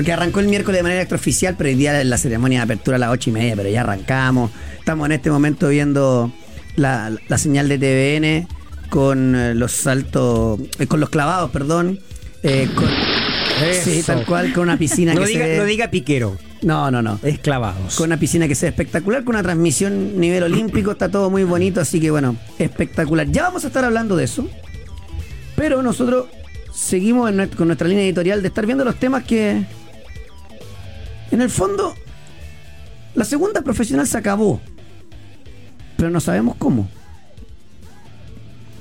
Porque arrancó el miércoles de manera extraoficial, pero hoy día la ceremonia de apertura a las ocho y media, pero ya arrancamos. Estamos en este momento viendo la, la señal de TVN con eh, los saltos, eh, con los clavados, perdón. eh, con- sí, tal cual, con una piscina No que diga, se ve- no diga piquero, No, no, no. es clavados. Con una piscina que sea espectacular, con una transmisión nivel olímpico, está todo muy bonito, así que bueno, espectacular. Ya vamos a estar hablando de eso, pero nosotros seguimos en con nuestra línea editorial de estar viendo los temas que, en el fondo, la segunda profesional se acabó, pero no sabemos cómo.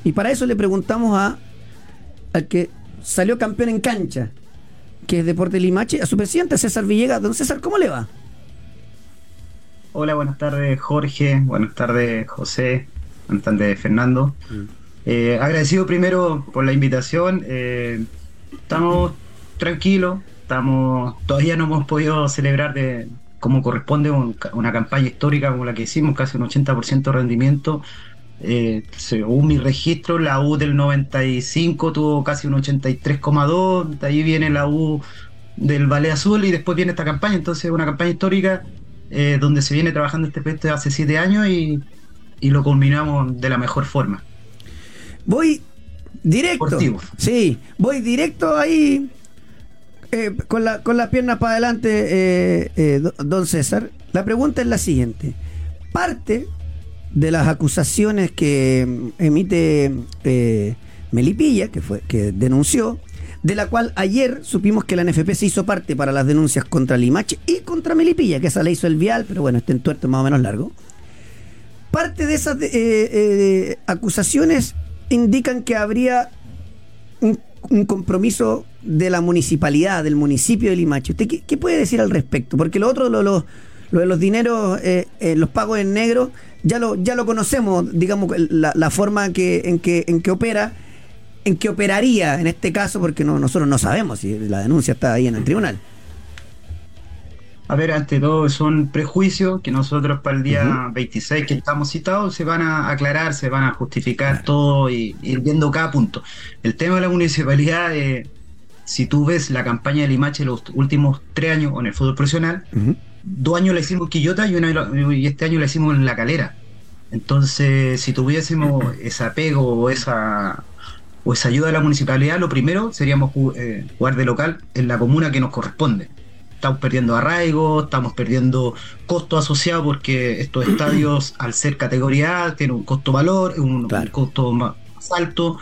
Y para eso le preguntamos a al que salió campeón en cancha, que es Deporte Limache, a su presidente César Villegas. Don César, ¿cómo le va? Hola, buenas tardes Jorge, buenas tardes José, buenas tardes Fernando. Eh, agradecido primero por la invitación. eh, estamos tranquilos, estamos todavía no hemos podido celebrar de como corresponde un- una campaña histórica como la que hicimos, casi un 80% de rendimiento. Eh, según mi registro, la U del 95 tuvo casi un 83,2, de ahí viene la U del Ballet Azul y después viene esta campaña, entonces una campaña histórica eh, donde se viene trabajando este proyecto hace siete años y, y lo culminamos de la mejor forma. Voy directo. Deportivo. Sí, voy directo ahí eh, con, la, con las piernas para adelante, eh, eh, do- don César. La pregunta es la siguiente. Parte de las acusaciones que mm, emite eh, Melipilla, que, fue, que denunció, de la cual ayer supimos que la NFP se hizo parte para las denuncias contra Limache y contra Melipilla, que esa la hizo el Vial, pero bueno, este entuerto más o menos largo. Parte de esas acusaciones indican que habría un compromiso de la municipalidad, del municipio de Limache. ¿Usted qué, qué puede decir al respecto? Porque lo otro, lo, lo- lo de los dineros, eh, eh, los pagos en negro, ya lo, ya lo conocemos, digamos, la, la forma que, en, que, en que opera, en que operaría en este caso, porque no, nosotros no sabemos si la denuncia está ahí en el tribunal. A ver, ante todo son prejuicios que nosotros para el día 26 que estamos citados se van a aclarar, se van a justificar todo y ir viendo cada punto. El tema de la municipalidad, eh, si tú ves la campaña de Limache los últimos tres años en el fútbol profesional, dos años la hicimos en Quillota y, una- y este año la hicimos en La Calera. Entonces, si tuviésemos ese apego o esa, o esa ayuda de la municipalidad, lo primero seríamos eh, jugar de local en la comuna que nos corresponde. Estamos perdiendo arraigo, estamos perdiendo costo asociado porque estos estadios, al ser categoría A, tienen un costo-valor, un, Claro. un costo más alto,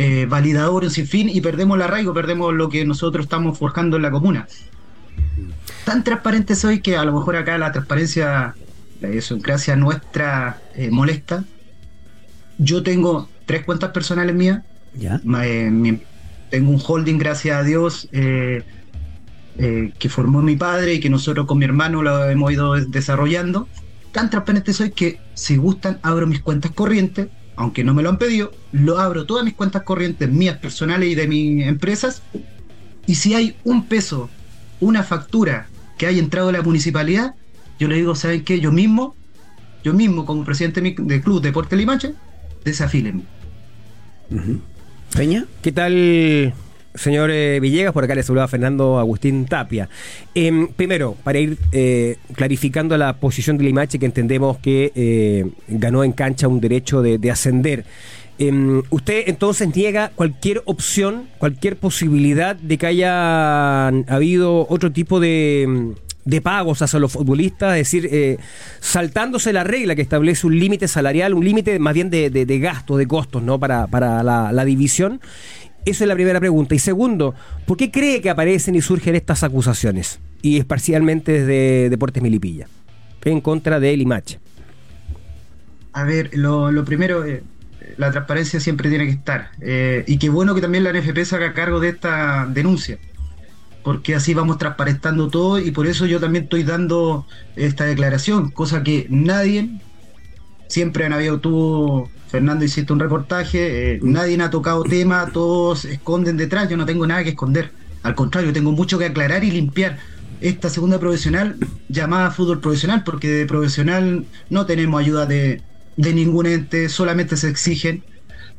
eh, validador, un sinfín, y perdemos el arraigo, perdemos lo que nosotros estamos forjando en la comuna tan transparente soy que a lo mejor acá la transparencia, la idiosincrasia nuestra eh, molesta. Yo tengo tres cuentas personales mías. ¿Ya? eh, mi- tengo un holding, gracias a Dios, eh, eh, que formó mi padre y que nosotros con mi hermano lo hemos ido des- desarrollando. Tan transparente soy que si gustan abro mis cuentas corrientes, aunque no me lo han pedido, lo abro todas mis cuentas corrientes mías personales y de mis empresas. Y si hay un peso, una factura que haya entrado de la municipalidad, yo le digo, ¿saben qué? Yo mismo, yo mismo como presidente del Club Deporte Limache, desafílenme. ¿Peña? ¿Qué tal, señor eh, Villegas? Por acá le saludaba Fernando Agustín Tapia. Em, primero, para ir eh, clarificando la posición de la imagen que entendemos que eh, ganó en cancha un derecho de, de ascender. Em, ¿Usted entonces niega cualquier opción, cualquier posibilidad de que haya habido otro tipo de, de pagos hacia los futbolistas? Es decir, eh, saltándose la regla que establece un límite salarial, un límite más bien de, de, de gastos, de costos, ¿no? Para, la división. Esa es la primera pregunta. Y segundo, ¿por qué cree que aparecen y surgen estas acusaciones? Y es parcialmente desde Deportes Milipilla, en contra de Limache. A ver, lo, primero, eh, la transparencia siempre tiene que estar. eh, y qué bueno que también la NFP se haga cargo de esta denuncia. Porque así vamos transparentando todo y por eso yo también estoy dando esta declaración, cosa que nadie, siempre han habido tú, Fernando, hiciste un reportaje, eh, nadie ha tocado tema, todos esconden detrás, yo no tengo nada que esconder. Al contrario, tengo mucho que aclarar y limpiar esta segunda profesional llamada fútbol profesional, porque de profesional no tenemos ayuda de, de ningún ente, solamente se exigen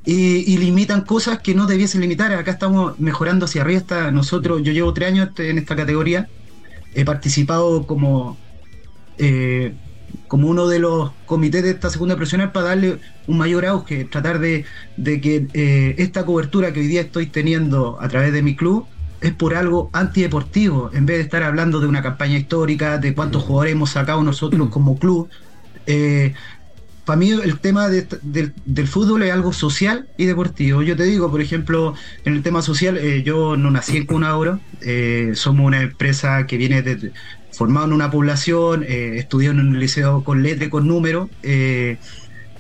y, limitan cosas que no debiesen limitar. Acá estamos mejorando hacia arriba. Está, nosotros, yo llevo tres años en esta categoría, he participado como, eh, como uno de los comités de esta segunda profesional para darle un mayor auge, tratar de, que eh, esta cobertura que hoy día estoy teniendo a través de mi club es por algo antideportivo, en vez de estar hablando de una campaña histórica, de cuántos jugadores hemos sacado nosotros como club. Eh, para mí el tema del fútbol es algo social y deportivo. Yo te digo, por ejemplo, en el tema social, eh, yo no nací en Cuna Oro, eh, somos una empresa que viene de, formada en una población, eh, estudió en un liceo con letra y con número, eh,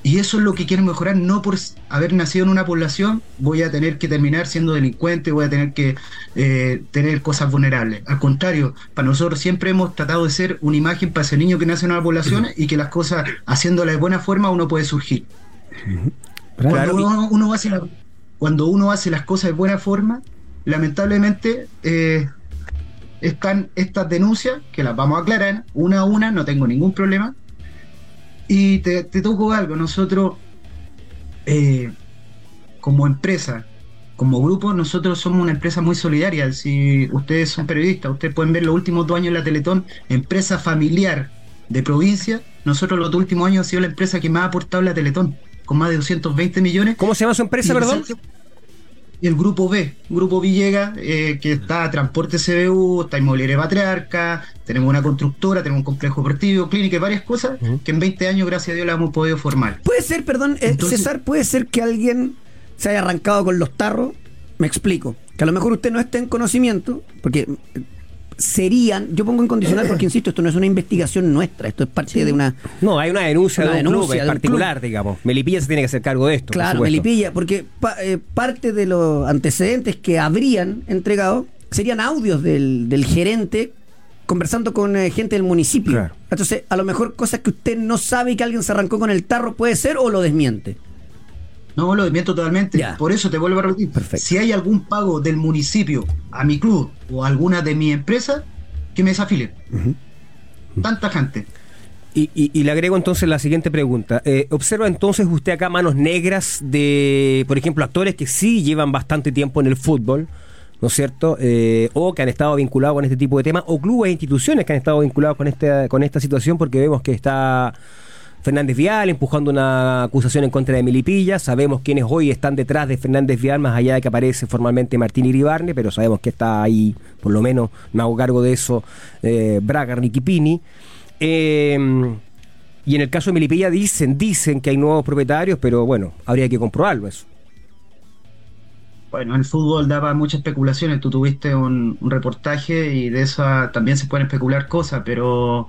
y eso es lo que quiero mejorar, no por haber nacido en una población voy a tener que terminar siendo delincuente, voy a tener que eh, tener cosas vulnerables. Al contrario, para nosotros siempre hemos tratado de ser una imagen para ese niño que nace en una población y que las cosas, haciéndolas de buena forma, uno puede surgir. Cuando, uno, hace cuando uno hace las cosas de buena forma, lamentablemente eh, están estas denuncias, que las vamos a aclarar una a una, no tengo ningún problema, y te, toco algo, nosotros eh, como empresa, como grupo, nosotros somos una empresa muy solidaria. Si ustedes son periodistas, ustedes pueden ver los últimos dos años en la Teletón, empresa familiar de provincia. Nosotros los últimos años ha sido la empresa que más ha aportado la Teletón, con más de 220 millones. ¿Cómo se llama su empresa, perdón? El grupo B, Grupo Villega, eh, que está Transporte CBU, está Inmobiliaria Patriarca, tenemos una constructora, tenemos un complejo deportivo, clínica y varias cosas que en 20 años, gracias a Dios, la hemos podido formar. Puede ser, perdón, eh, César, puede ser que alguien se haya arrancado con los tarros, me explico, que a lo mejor usted no esté en conocimiento, porque serían, yo pongo en condicional porque insisto, esto no es una investigación nuestra, esto es parte de una... No, hay una denuncia de un club en particular, digamos. Melipilla se tiene que hacer cargo de esto. Claro, Melipilla, porque eh, parte de los antecedentes que habrían entregado serían audios del, del gerente conversando con eh, gente del municipio. Entonces, a lo mejor cosas que usted no sabe y que alguien se arrancó con el tarro puede ser o lo desmiente. No, lo desmiento totalmente. Por eso te vuelvo a repetir. Si hay algún pago del municipio a mi club o a alguna de mis empresas, que me desafile. Tanta gente. Y, le agrego entonces la siguiente pregunta. Eh, ¿Observa entonces usted acá manos negras de, por ejemplo, actores que sí llevan bastante tiempo en el fútbol, ¿no es cierto? Eh, o que han estado vinculados con este tipo de temas, o clubes e instituciones que han estado vinculados con, este, con esta situación, porque vemos que está Fernández Vial empujando una acusación en contra de Milipilla. Sabemos quiénes hoy están detrás de Fernández Vial, más allá de que aparece formalmente Martín Iribarne, pero sabemos que está ahí, por lo menos me hago cargo de eso, eh, Braga Niquipini. Em, y en el caso de Milipilla dicen, dicen que hay nuevos propietarios, pero bueno, habría que comprobarlo eso. Bueno, el fútbol daba muchas especulaciones. Tú tuviste un, un reportaje y de eso también se pueden especular cosas, pero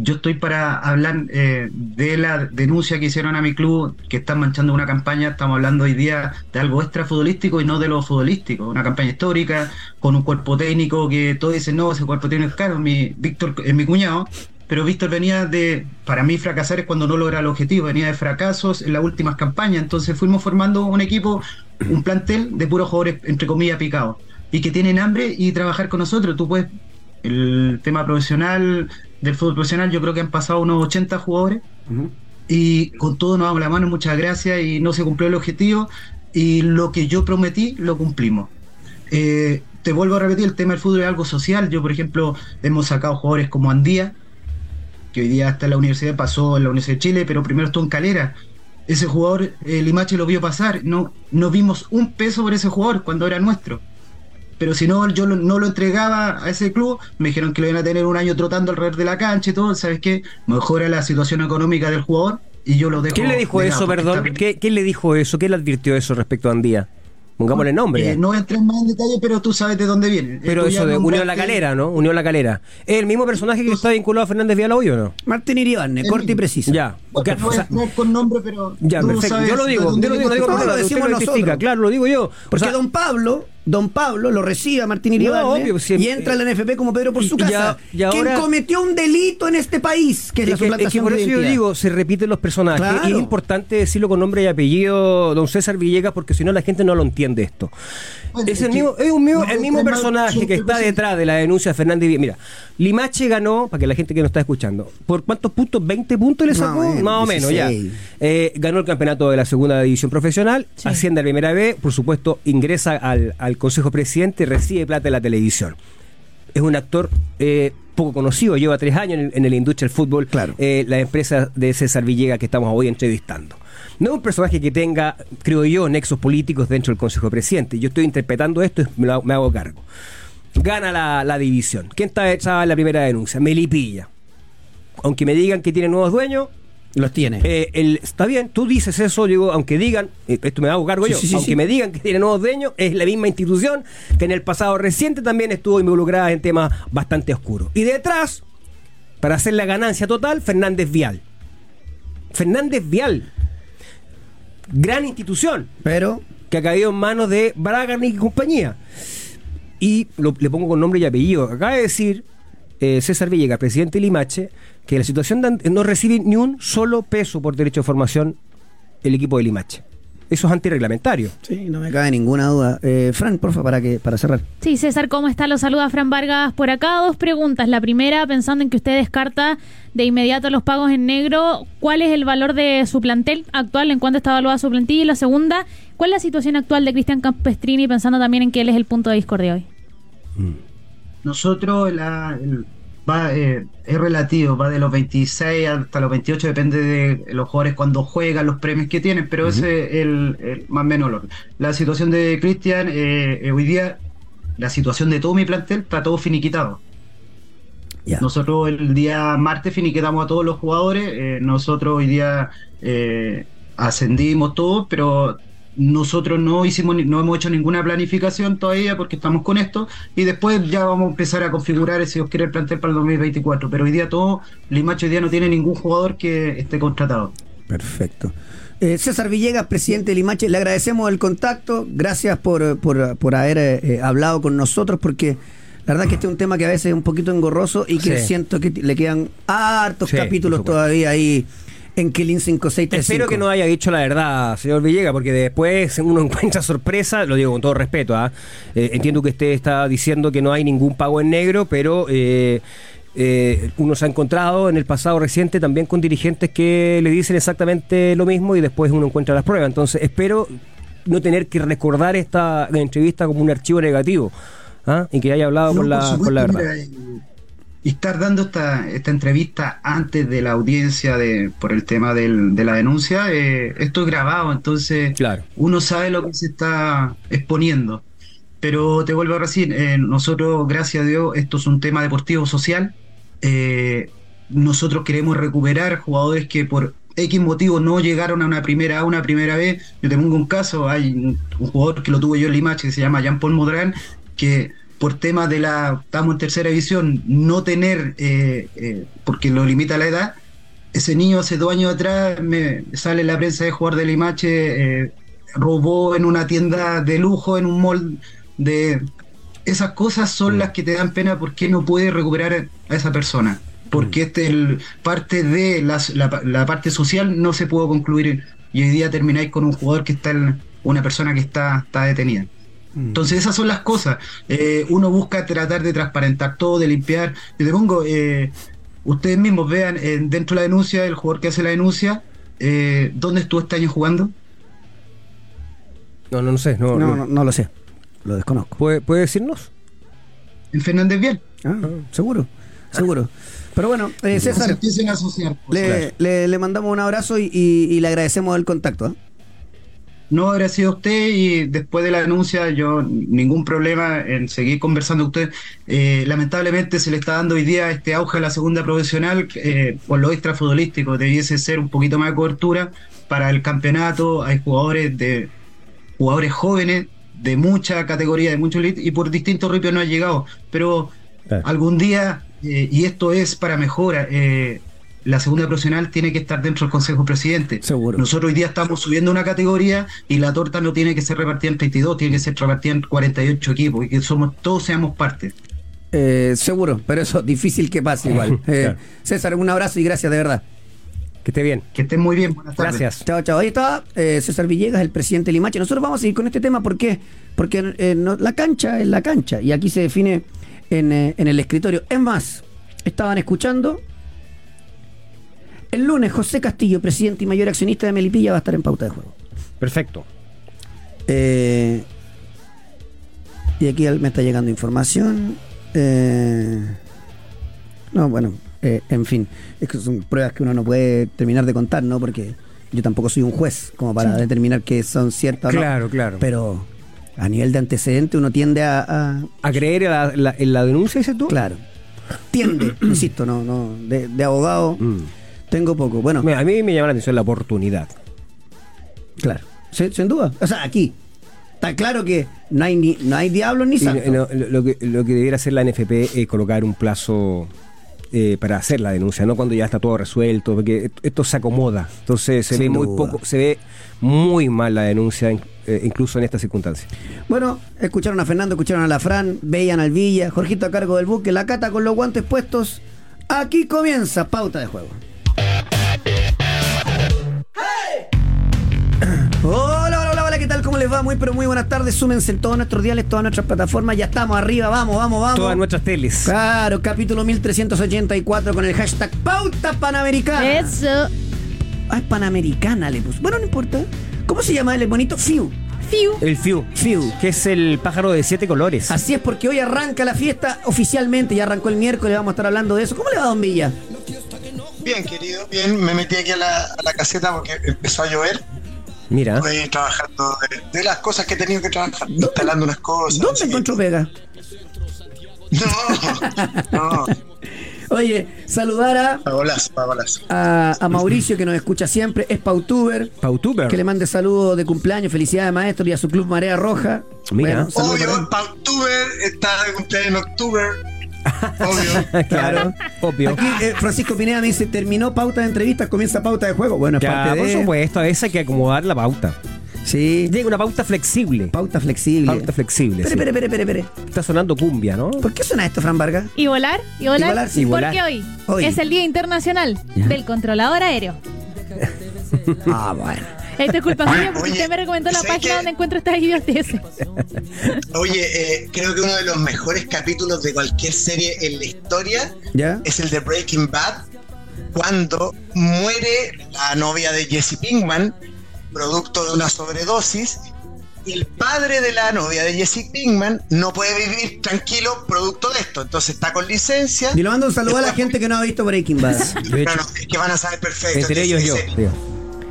yo estoy para hablar eh, de la denuncia que hicieron a mi club, que están manchando una campaña, estamos hablando hoy día de algo extra futbolístico y no de lo futbolístico, una campaña histórica, con un cuerpo técnico que todos dicen, no, ese cuerpo técnico es caro, mi, Víctor es mi cuñado, pero Víctor venía de, para mí fracasar es cuando no logra el objetivo, venía de fracasos en las últimas campañas, entonces fuimos formando un equipo, un plantel de puros jugadores, entre comillas, picados, y que tienen hambre y trabajar con nosotros, tú puedes el tema profesional del fútbol profesional, yo creo que han pasado unos 80 jugadores y con todo nos damos la mano, muchas gracias y no se cumplió el objetivo y lo que yo prometí lo cumplimos. Eh, te vuelvo a repetir, el tema del fútbol es algo social. Yo, por ejemplo, hemos sacado jugadores como Andía, que hoy día está en la universidad, pasó en la Universidad de Chile, pero primero estuvo en Calera. Ese jugador, el Limache lo vio pasar, no, no vimos un peso por ese jugador cuando era nuestro pero si no yo no lo entregaba a ese club, me dijeron que lo iban a tener un año trotando alrededor de la cancha y todo, ¿sabes qué? Mejora la situación económica del jugador y yo lo dejo. ¿Quién le dijo eso, perdón? ¿Quién le dijo eso? ¿Quién le advirtió eso respecto a Andía? Pongámosle nombre. Eh, no entré más en detalle, pero tú sabes de dónde viene. Pero eso de Unión La Calera, ¿no? Unión La Calera. ¿Es el mismo personaje que está vinculado a Fernández o no? Martín Iribarne, corte y preciso. Ya. no, es, con nombre, pero. Ya, perfecto. Yo lo digo, yo lo digo, lo digo, lo decimos nosotros. Claro, lo digo yo. Porque don Pablo Don Pablo lo recibe a Martín Iribarne y entra en la NFP como Pedro por su casa. Y, quien cometió un delito en este país, que es, la suplantación por eso yo digo, se repiten los personajes. Y es importante decirlo con nombre y apellido, don César Villegas, porque si no la gente no lo entiende esto. es el mismo, es un mismo, el mismo personaje que está detrás de la denuncia de Fernández Mira, Limache ganó, para que la gente que nos está escuchando, ¿por cuántos puntos? ¿20 puntos le sacó? Más o menos, ya. Eh, ganó el campeonato de la segunda división profesional, asciende a la primera vez, por supuesto, ingresa al, al Consejo Presidente, recibe plata de la televisión. Es un actor eh, poco conocido, lleva tres años en, la industria del fútbol, claro. Eh, la empresa de César Villegas que estamos hoy entrevistando. No es un personaje que tenga, creo yo, nexos políticos dentro del Consejo Presidente. Yo estoy interpretando esto y me, hago cargo. Gana la, división. ¿Quién está echada en la primera denuncia? Melipilla. Aunque me digan que tiene nuevos dueños, los tiene. Eh, el, está bien, tú dices eso, digo, aunque digan, eh, esto me hago cargo yo, aunque me digan que tiene nuevos dueños, es la misma institución que en el pasado reciente también estuvo involucrada en temas bastante oscuros. Y detrás, para hacer la ganancia total, Fernández Vial. Fernández Vial. Gran institución. Pero. Que ha caído en manos de Bragan y compañía. Y le pongo con nombre y apellido. Acaba de decir eh, César Villegas, presidente de Limache, que la situación no recibe ni un solo peso por derecho de formación el equipo de Limache. Eso es antirreglamentario. Sí, no me cabe ninguna duda. Eh, Fran, porfa, para que para cerrar. Sí, César, ¿cómo está? Lo saluda Fran Vargas por acá. Dos preguntas. La primera, pensando en que usted descarta de inmediato los pagos en negro, ¿cuál es el valor de su plantel actual? ¿En cuánto está evaluada su plantilla? Y la segunda, ¿cuál es la situación actual de Cristian Campestrini, pensando también en que él es el punto de discordia hoy? Mm. Nosotros, la, va, eh, es relativo, va de los 26 hasta los 28, depende de los jugadores cuando juegan, los premios que tienen, pero ese es el, más o menos La situación de Cristian, eh, eh, hoy día, la situación de todo mi plantel está todo finiquitado. Nosotros el día martes finiquitamos a todos los jugadores, nosotros hoy día ascendimos todos, pero nosotros no hicimos no hemos hecho ninguna planificación todavía porque estamos con esto y después ya vamos a empezar a configurar si os quiere el plantel para el 2024 pero hoy día todo Limacho hoy día no tiene ningún jugador que esté contratado. Perfecto. Eh, César Villegas, presidente de Limache, le agradecemos el contacto, gracias por, por, haber eh, hablado con nosotros, porque la verdad que este es un tema que a veces es un poquito engorroso y que siento que le quedan hartos capítulos todavía ahí en Killing 5635. Espero que no haya dicho la verdad, señor Villega, porque después uno encuentra sorpresa, lo digo con todo respeto. ¿ah? Eh, entiendo que usted está diciendo que no hay ningún pago en negro, pero eh, eh, uno se ha encontrado en el pasado reciente también con dirigentes que le dicen exactamente lo mismo y después uno encuentra las pruebas. Entonces espero no tener que recordar esta entrevista como un archivo negativo. ¿ah? y que haya hablado con, la, con la verdad y estar dando esta, esta entrevista antes de la audiencia de, por el tema del, de la denuncia, eh, esto es grabado, entonces uno sabe lo que se está exponiendo. Pero te vuelvo a decir, eh, nosotros, gracias a Dios, esto es un tema deportivo social. Eh, nosotros queremos recuperar jugadores que por X motivo no llegaron a una primera a una primera vez. Yo te pongo un caso, hay un, jugador que lo tuve yo en Limache que se llama Jean Paul Modrán, que por temas de la, estamos en tercera división, no tener, eh, eh, porque lo limita la edad, ese niño hace dos años atrás me sale en la prensa de jugar de Limache, eh, robó en una tienda de lujo, en un mall de... Esas cosas son mm. las que te dan pena porque no puedes recuperar a esa persona. Porque mm. este el, parte de la, la, parte social no se pudo concluir y hoy día termináis con un jugador que está, en, una persona que está, está detenida. Entonces esas son las cosas. Eh, uno busca tratar de transparentar todo, de limpiar. Y te pongo, eh, ustedes mismos vean eh, dentro de la denuncia, el jugador que hace la denuncia, ¿dónde estuvo este año jugando? No, no, no sé. No, no, no, lo sé. Lo desconozco. ¿Puede, puede decirnos? En Fernández Bien. Ah, seguro, seguro. Pero bueno, César, le, le, mandamos un abrazo y, y, le agradecemos el contacto. No, gracias a usted y después de la denuncia yo ningún problema en seguir conversando con usted. Eh, lamentablemente se le está dando hoy día este auge a la segunda profesional eh, por lo extrafutbolístico. Debiese ser un poquito más de cobertura para el campeonato. Hay jugadores de jugadores jóvenes de mucha categoría, de mucho elite y por distintos ripios no ha llegado. Pero algún día, eh, y esto es para mejora, la segunda profesional tiene que estar dentro del Consejo Presidente. Seguro. Nosotros hoy día estamos subiendo una categoría y la torta no tiene que ser repartida en 32, tiene que ser repartida en 48 equipos y que somos todos seamos parte. Eh, seguro, pero eso difícil que pase igual. Eh, Claro. César, un abrazo y gracias de verdad. Que esté bien. Que estén muy bien. Buenas tardes. Gracias. Chao, chao. Ahí está eh, César Villegas, el presidente de Limache. Nosotros vamos a seguir con este tema ¿por qué? porque eh, no- la cancha es la cancha y aquí se define en, eh, en el escritorio. Es más, estaban escuchando. El lunes, José Castillo, presidente y mayor accionista de Melipilla, va a estar en pauta de juego. Perfecto. Eh, y aquí me está llegando información. Eh, no, bueno, eh, en fin, es que son pruebas que uno no puede terminar de contar, ¿no? Porque yo tampoco soy un juez como para determinar que son ciertas no. Claro, claro. Pero a nivel de antecedente uno tiende a... a- ¿A creer en la, la- en la denuncia, dices tú? claro, tiende, insisto, no, no, de, de abogado Mm. Tengo poco. Bueno, Mira, a mí me llama la atención la oportunidad. claro, sin, sin duda. O sea, aquí está claro que no hay ni no hay diablos ni no- lo, que, lo que debiera hacer la NFP es colocar un plazo eh, para hacer la denuncia, no cuando ya está todo resuelto, porque esto se acomoda. Entonces se Sin ve muy duda. poco, se ve muy mal la denuncia, eh, incluso en estas circunstancias. Bueno, escucharon a Fernando, escucharon a la Fran, veían al Villa, Jorgito a cargo del buque, la cata con los guantes puestos. Aquí comienza pauta de juego. Les va? Muy, pero muy buenas tardes. Súmense en todos nuestros diales, todas nuestras plataformas. Ya estamos arriba, vamos, vamos, vamos. Todas nuestras teles. Claro, capítulo 1384 con el hashtag Pauta Panamericana. Eso. Ah, es Panamericana, le puso. Bueno, no importa. ¿Cómo se llama el bonito? Fiu. Fiu. El FIU, Fiu. que es el pájaro de siete colores. Así es, porque hoy arranca la fiesta oficialmente, ya arrancó el miércoles, vamos a estar hablando de eso. ¿Cómo le va, Don Villa? Bien, querido, bien. Me metí aquí a la, a la caseta porque empezó a llover. Mira, Estoy trabajando de, de las cosas que he tenido que trabajar, instalando unas cosas. ¿Dónde encontró pega? No, no. Oye, saludar a, Pagolazo, pagolazo. a, a Mauricio, que nos escucha siempre, es Pautuber, Pautuber. que le mande saludos de cumpleaños, felicidades, maestro, y a su club Marea Roja. Mira. él. Obvio, Pautuber está de cumpleaños en octubre. Obvio. claro, obvio. Aquí eh, Francisco Pineda me dice, terminó pauta de entrevistas, comienza pauta de juego. Bueno, es Ya, parte por de... supuesto, a veces hay que acomodar la pauta. Sí, Llega una pauta flexible. pauta flexible. Pauta flexible. Espere, sí. espere, espere, espere, espere. Está sonando cumbia, ¿no? ¿Por qué suena esto, Fran Vargas? ¿Y volar? ¿Y volar? Y volar, sí, volar. Porque hoy, Hoy. es el Día Internacional Ya. del Controlador Aéreo. Ah, bueno. Esto es culpa mía porque Oye, usted me recomendó la ¿sabes página donde encuentro estas idioteces. Oye, eh, creo que uno de los mejores capítulos de cualquier serie en la historia ¿Ya? es el de Breaking Bad, cuando muere la novia de Jesse Pinkman, producto de una sobredosis, y el padre de la novia de Jesse Pinkman no puede vivir tranquilo producto de esto, entonces está con licencia. Y le mando un saludo a la gente que no ha visto Breaking Bad. No, no, es que van a saber perfecto. entre ellos yo.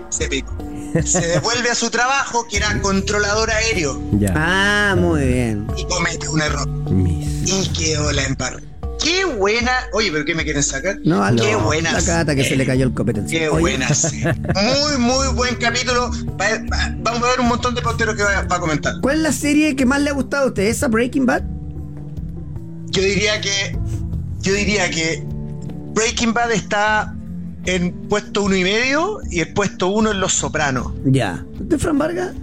se- picó. Se devuelve a su trabajo, que era controlador aéreo, Ya. Ah, muy bien. y comete un error. Mis. Y quedó la embarra. Qué buena. Oye, ¿pero qué me quieren sacar? No, algo. Qué buena. La cata que se le cayó el copete. Qué Oye, buena. sí. Muy, muy buen capítulo. Va- va- vamos a ver un montón de pauteros que va, va a comentar. ¿Cuál es la serie que más le ha gustado a usted? ¿Esa Breaking Bad? Yo diría que. Yo diría que Breaking Bad está en puesto uno y medio y el puesto uno en Los Sopranos. Ya. ¿Usted, Fran Vargas?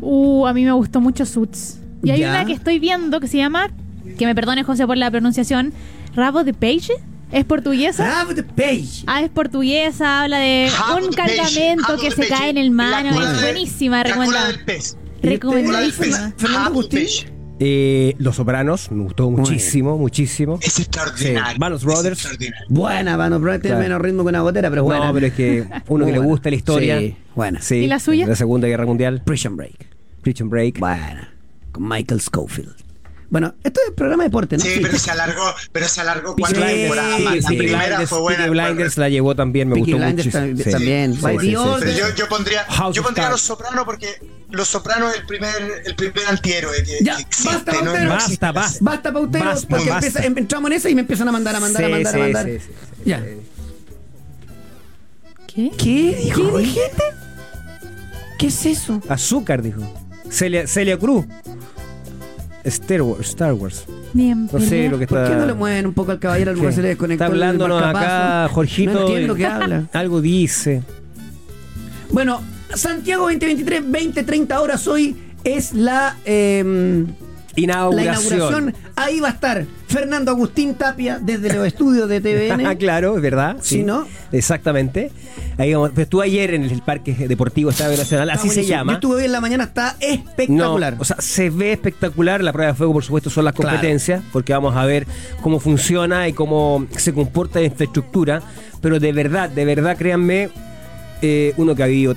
Uh, a mí me gustó mucho Suits. Y hay Ya. una que estoy viendo que se llama, que me perdone José por la pronunciación, Rabo de Page. ¿Es portuguesa? Have the page. Ah, es portuguesa, habla de un cargamento How que se Page, cae en el mar. la Es de- buenísima, recomendada. pez. Recomendadísima. Fernando Agustín. Eh, Los Sopranos, me gustó muchísimo, muchísimo. Es extraordinario. Sí, Brothers. extraordinario. Buena, Vano, pero tiene Claro. menos ritmo que una gotera, pero es buena. No, pero es que uno que le gusta la historia. Sí, buena. Sí, ¿Y la suya? La Segunda Guerra Mundial. Prison Break. Prison Break. Buena. Con Michael Schofield. Bueno, esto es programa de deporte, ¿no? Sí, pero se alargó, pero se alargó cuatro Blinders, temporadas. sí, más. La sí, primera Blinders, fue buena. Peaky Blinders la llevó también, me Peaky gustó Blinders muchísimo. tam- Sí. también. Sí, By. Pero yo, yo pondría, House yo pondría. Los Sopranos porque Los Sopranos es el primer, el primer antihéroe que, Ya, que existe. basta, no, Pautero. no existe. Basta, basta. Basta, Pautero, Basta, porque basta. empieza- em- entramos en esa y me empiezan a mandar, a mandar, a mandar, sí, a mandar. sí, sí, sí. Ya. ¿Qué? ¿Qué dijo? ¿Qué dijiste? ¿Qué es eso? Azúcar, dijo. Celia, Celia Cruz. Star Wars. Star Wars. Bien, No sé lo que ¿Por está. qué no le mueven un poco al caballero? A lo mejor ¿Qué? se le desconectó Está el hablándonos acá, Jorgito. No entiendo y- qué habla. Algo dice. Bueno, Santiago 2023, 20, 30 horas hoy es la, eh, la Inauguración. inauguración. Ahí va a estar Fernando Agustín Tapia desde los estudios de Ah, TVN. claro, es verdad. Sí, ¿no? Exactamente. Ahí vamos. Pero estuve ayer en el Parque Deportivo Estadio Nacional, Está así se llama. Yo estuve hoy en la mañana, está espectacular. No, o sea, se ve espectacular. La prueba de fuego, por supuesto, son las Claro. competencias, porque vamos a ver cómo funciona y cómo se comporta la infraestructura. Pero de verdad, de verdad, créanme, eh, uno que ha ido,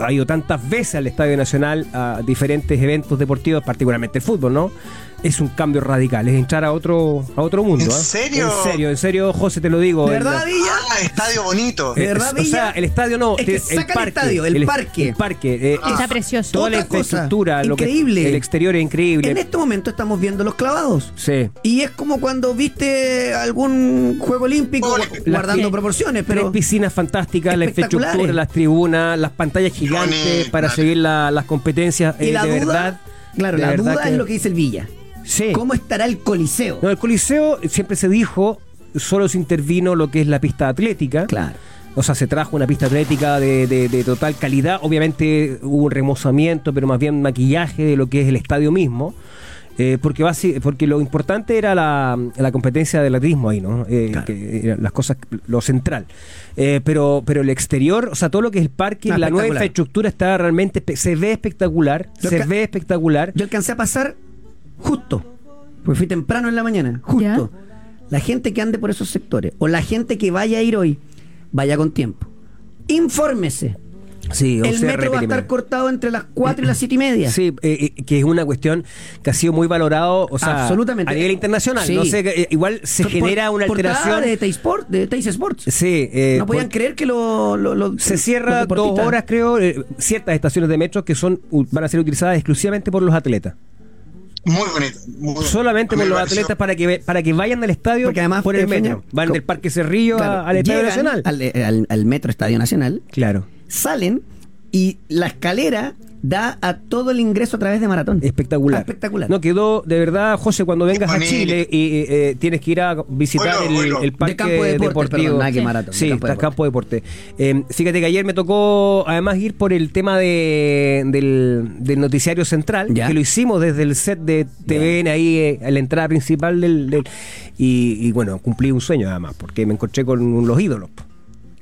ha ido tantas veces al Estadio Nacional a diferentes eventos deportivos, particularmente el fútbol, ¿no? Es un cambio radical, es entrar a otro, a otro mundo. ¿En ¿eh? serio? En serio, en serio, José, te lo digo. ¿De verdad, Villa? Ah, estadio bonito. ¿De eh, verdad, o sea, Villa? el estadio no, Es que el, saca el parque, estadio, el parque. El parque. eh, Está es- precioso. Toda la Otra infraestructura, lo que- increíble. el exterior es increíble. En este momento estamos viendo los clavados. Sí. Y es como cuando viste algún juego olímpico, guardando Las- proporciones, Tres pero piscinas fantásticas, la Espectaculares. infraestructura, las tribunas, las pantallas gigantes para seguir la- las competencias. y eh, la de duda, verdad. claro, de la verdad duda es lo que dice el Villa. Sí. ¿Cómo estará el Coliseo? No, el Coliseo siempre se dijo, solo se intervino lo que es la pista atlética. Claro. O sea, se trajo una pista atlética de, de- de total calidad. Obviamente hubo un remozamiento, pero más bien maquillaje de lo que es el estadio mismo. Eh, porque, basi- porque lo importante era la, la competencia del atletismo ahí, ¿no? Eh, Claro. que eran las cosas, lo central. Eh, pero, pero el exterior, o sea, todo lo que es el parque, Ah, la nueva infraestructura está realmente, se ve espectacular, se ve espectacular. Yo alcancé a pasar justo, porque fui temprano en la mañana, justo. La gente que ande por esos sectores, o la gente que vaya a ir hoy, vaya con tiempo. Infórmese. Sí, o El sea, metro va a estar cortado entre las 4 y las 7 y media. Sí, eh, eh, que es una cuestión que ha sido muy valorado, o sea, Absolutamente. a nivel internacional. Sí. No sé, eh, igual se Por- genera una alteración. de Teis Sport, de Teis Sports. Sí, eh, no podían por- creer que lo, lo- lo- se cierra dos horas, creo, eh, ciertas estaciones de metro que son van a ser utilizadas exclusivamente por los atletas. Muy bonito. muy bonito. Solamente por los pareció- atletas para que ve- para que vayan al estadio Porque además, por el metro. Van del Parque Cerrillo a- al Estadio Nacional. Al, eh, al- al metro Estadio Nacional, Claro. salen y la escalera da a todo el ingreso a través de maratón. Espectacular. Ah, espectacular. No quedó, de verdad, José, cuando vengas a. Chile y eh, eh, tienes que ir a visitar Oilo, el, oilo. el parque De campo de deporte, deportivo. perdón, nada que Sí. maratón. de Sí, campo de campo de deporte. Eh, fíjate que ayer me tocó además ir por el tema de, del, del noticiario central, Ya. que lo hicimos desde el set de TVN ahí eh, a la entrada principal del... del- y, y, bueno, cumplí un sueño además, porque me encontré con los ídolos.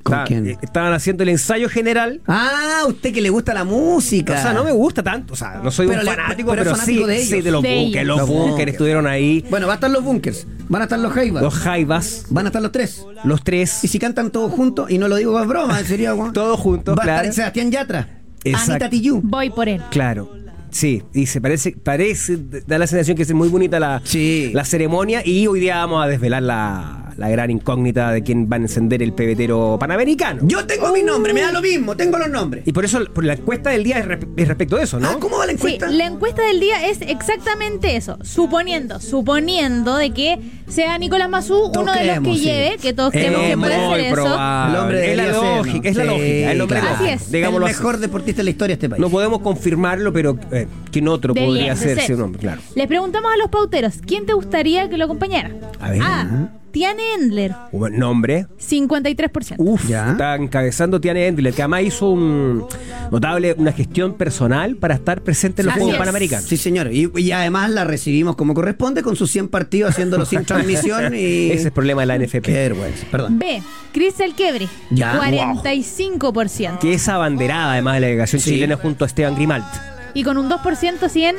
¿Con quién? eh, Estaban haciendo el ensayo general. Ah, usted que le gusta la música. O sea, no me gusta tanto, o sea, no soy Pero un le- fanático, pero pero, fanático sí, de sí, ellos. de los De bunkers, ellos. los Los bunkers estuvieron ahí, Bueno, va a estar los bunkers, van a estar los jaivas, los jaivas, van a estar los tres. los tres. Y si cantan todos juntos, y no lo digo con broma, sería guau. Todos juntos, Va a claro. estar Sebastián Yatra, Exacto. Anita Tijoux. Voy por él. Claro. Sí, y se parece, parece, da la sensación que es muy bonita la, Sí. la ceremonia y hoy día vamos a desvelar la, la gran incógnita de quién va a encender el pebetero panamericano. Yo tengo mi nombre, me da lo mismo, tengo los nombres. Y por eso por la encuesta del día es, re- es respecto de eso, ¿no? Ah, ¿Cómo va la Sí, encuesta? la encuesta del día es exactamente eso. Suponiendo, suponiendo de que sea Nicolás Mazú Todos uno de los que sí. lleve, que todos Es creemos que puede ser eso. probable. El hombre es la lógica, ¿no? es la Sí, lógica, el hombre claro. Así es. digámoslo el así. mejor deportista de la historia de este país. No podemos confirmarlo, pero eh, ¿quién otro Debería podría ser ser. ese nombre? Claro. Les preguntamos a los pauteros, ¿quién te gustaría que lo acompañara? A ver. A. Tiane Endler, Un buen nombre. 53%. Uf, Ya. está encabezando Tiane Endler, que además hizo un notable, una gestión personal para estar presente en los Así Juegos es. Panamericanos. Sí, señor. Y, y además la recibimos como corresponde con sus 100 partidos haciéndolo sin transmisión y... Ese es el problema de la NFP. Qué vergüenza, perdón. B. Cristel Quebre, Ya. 45%. Que es abanderada además de la delegación Sí. chilena junto a Esteban Grimalt. Y con un 2% 100,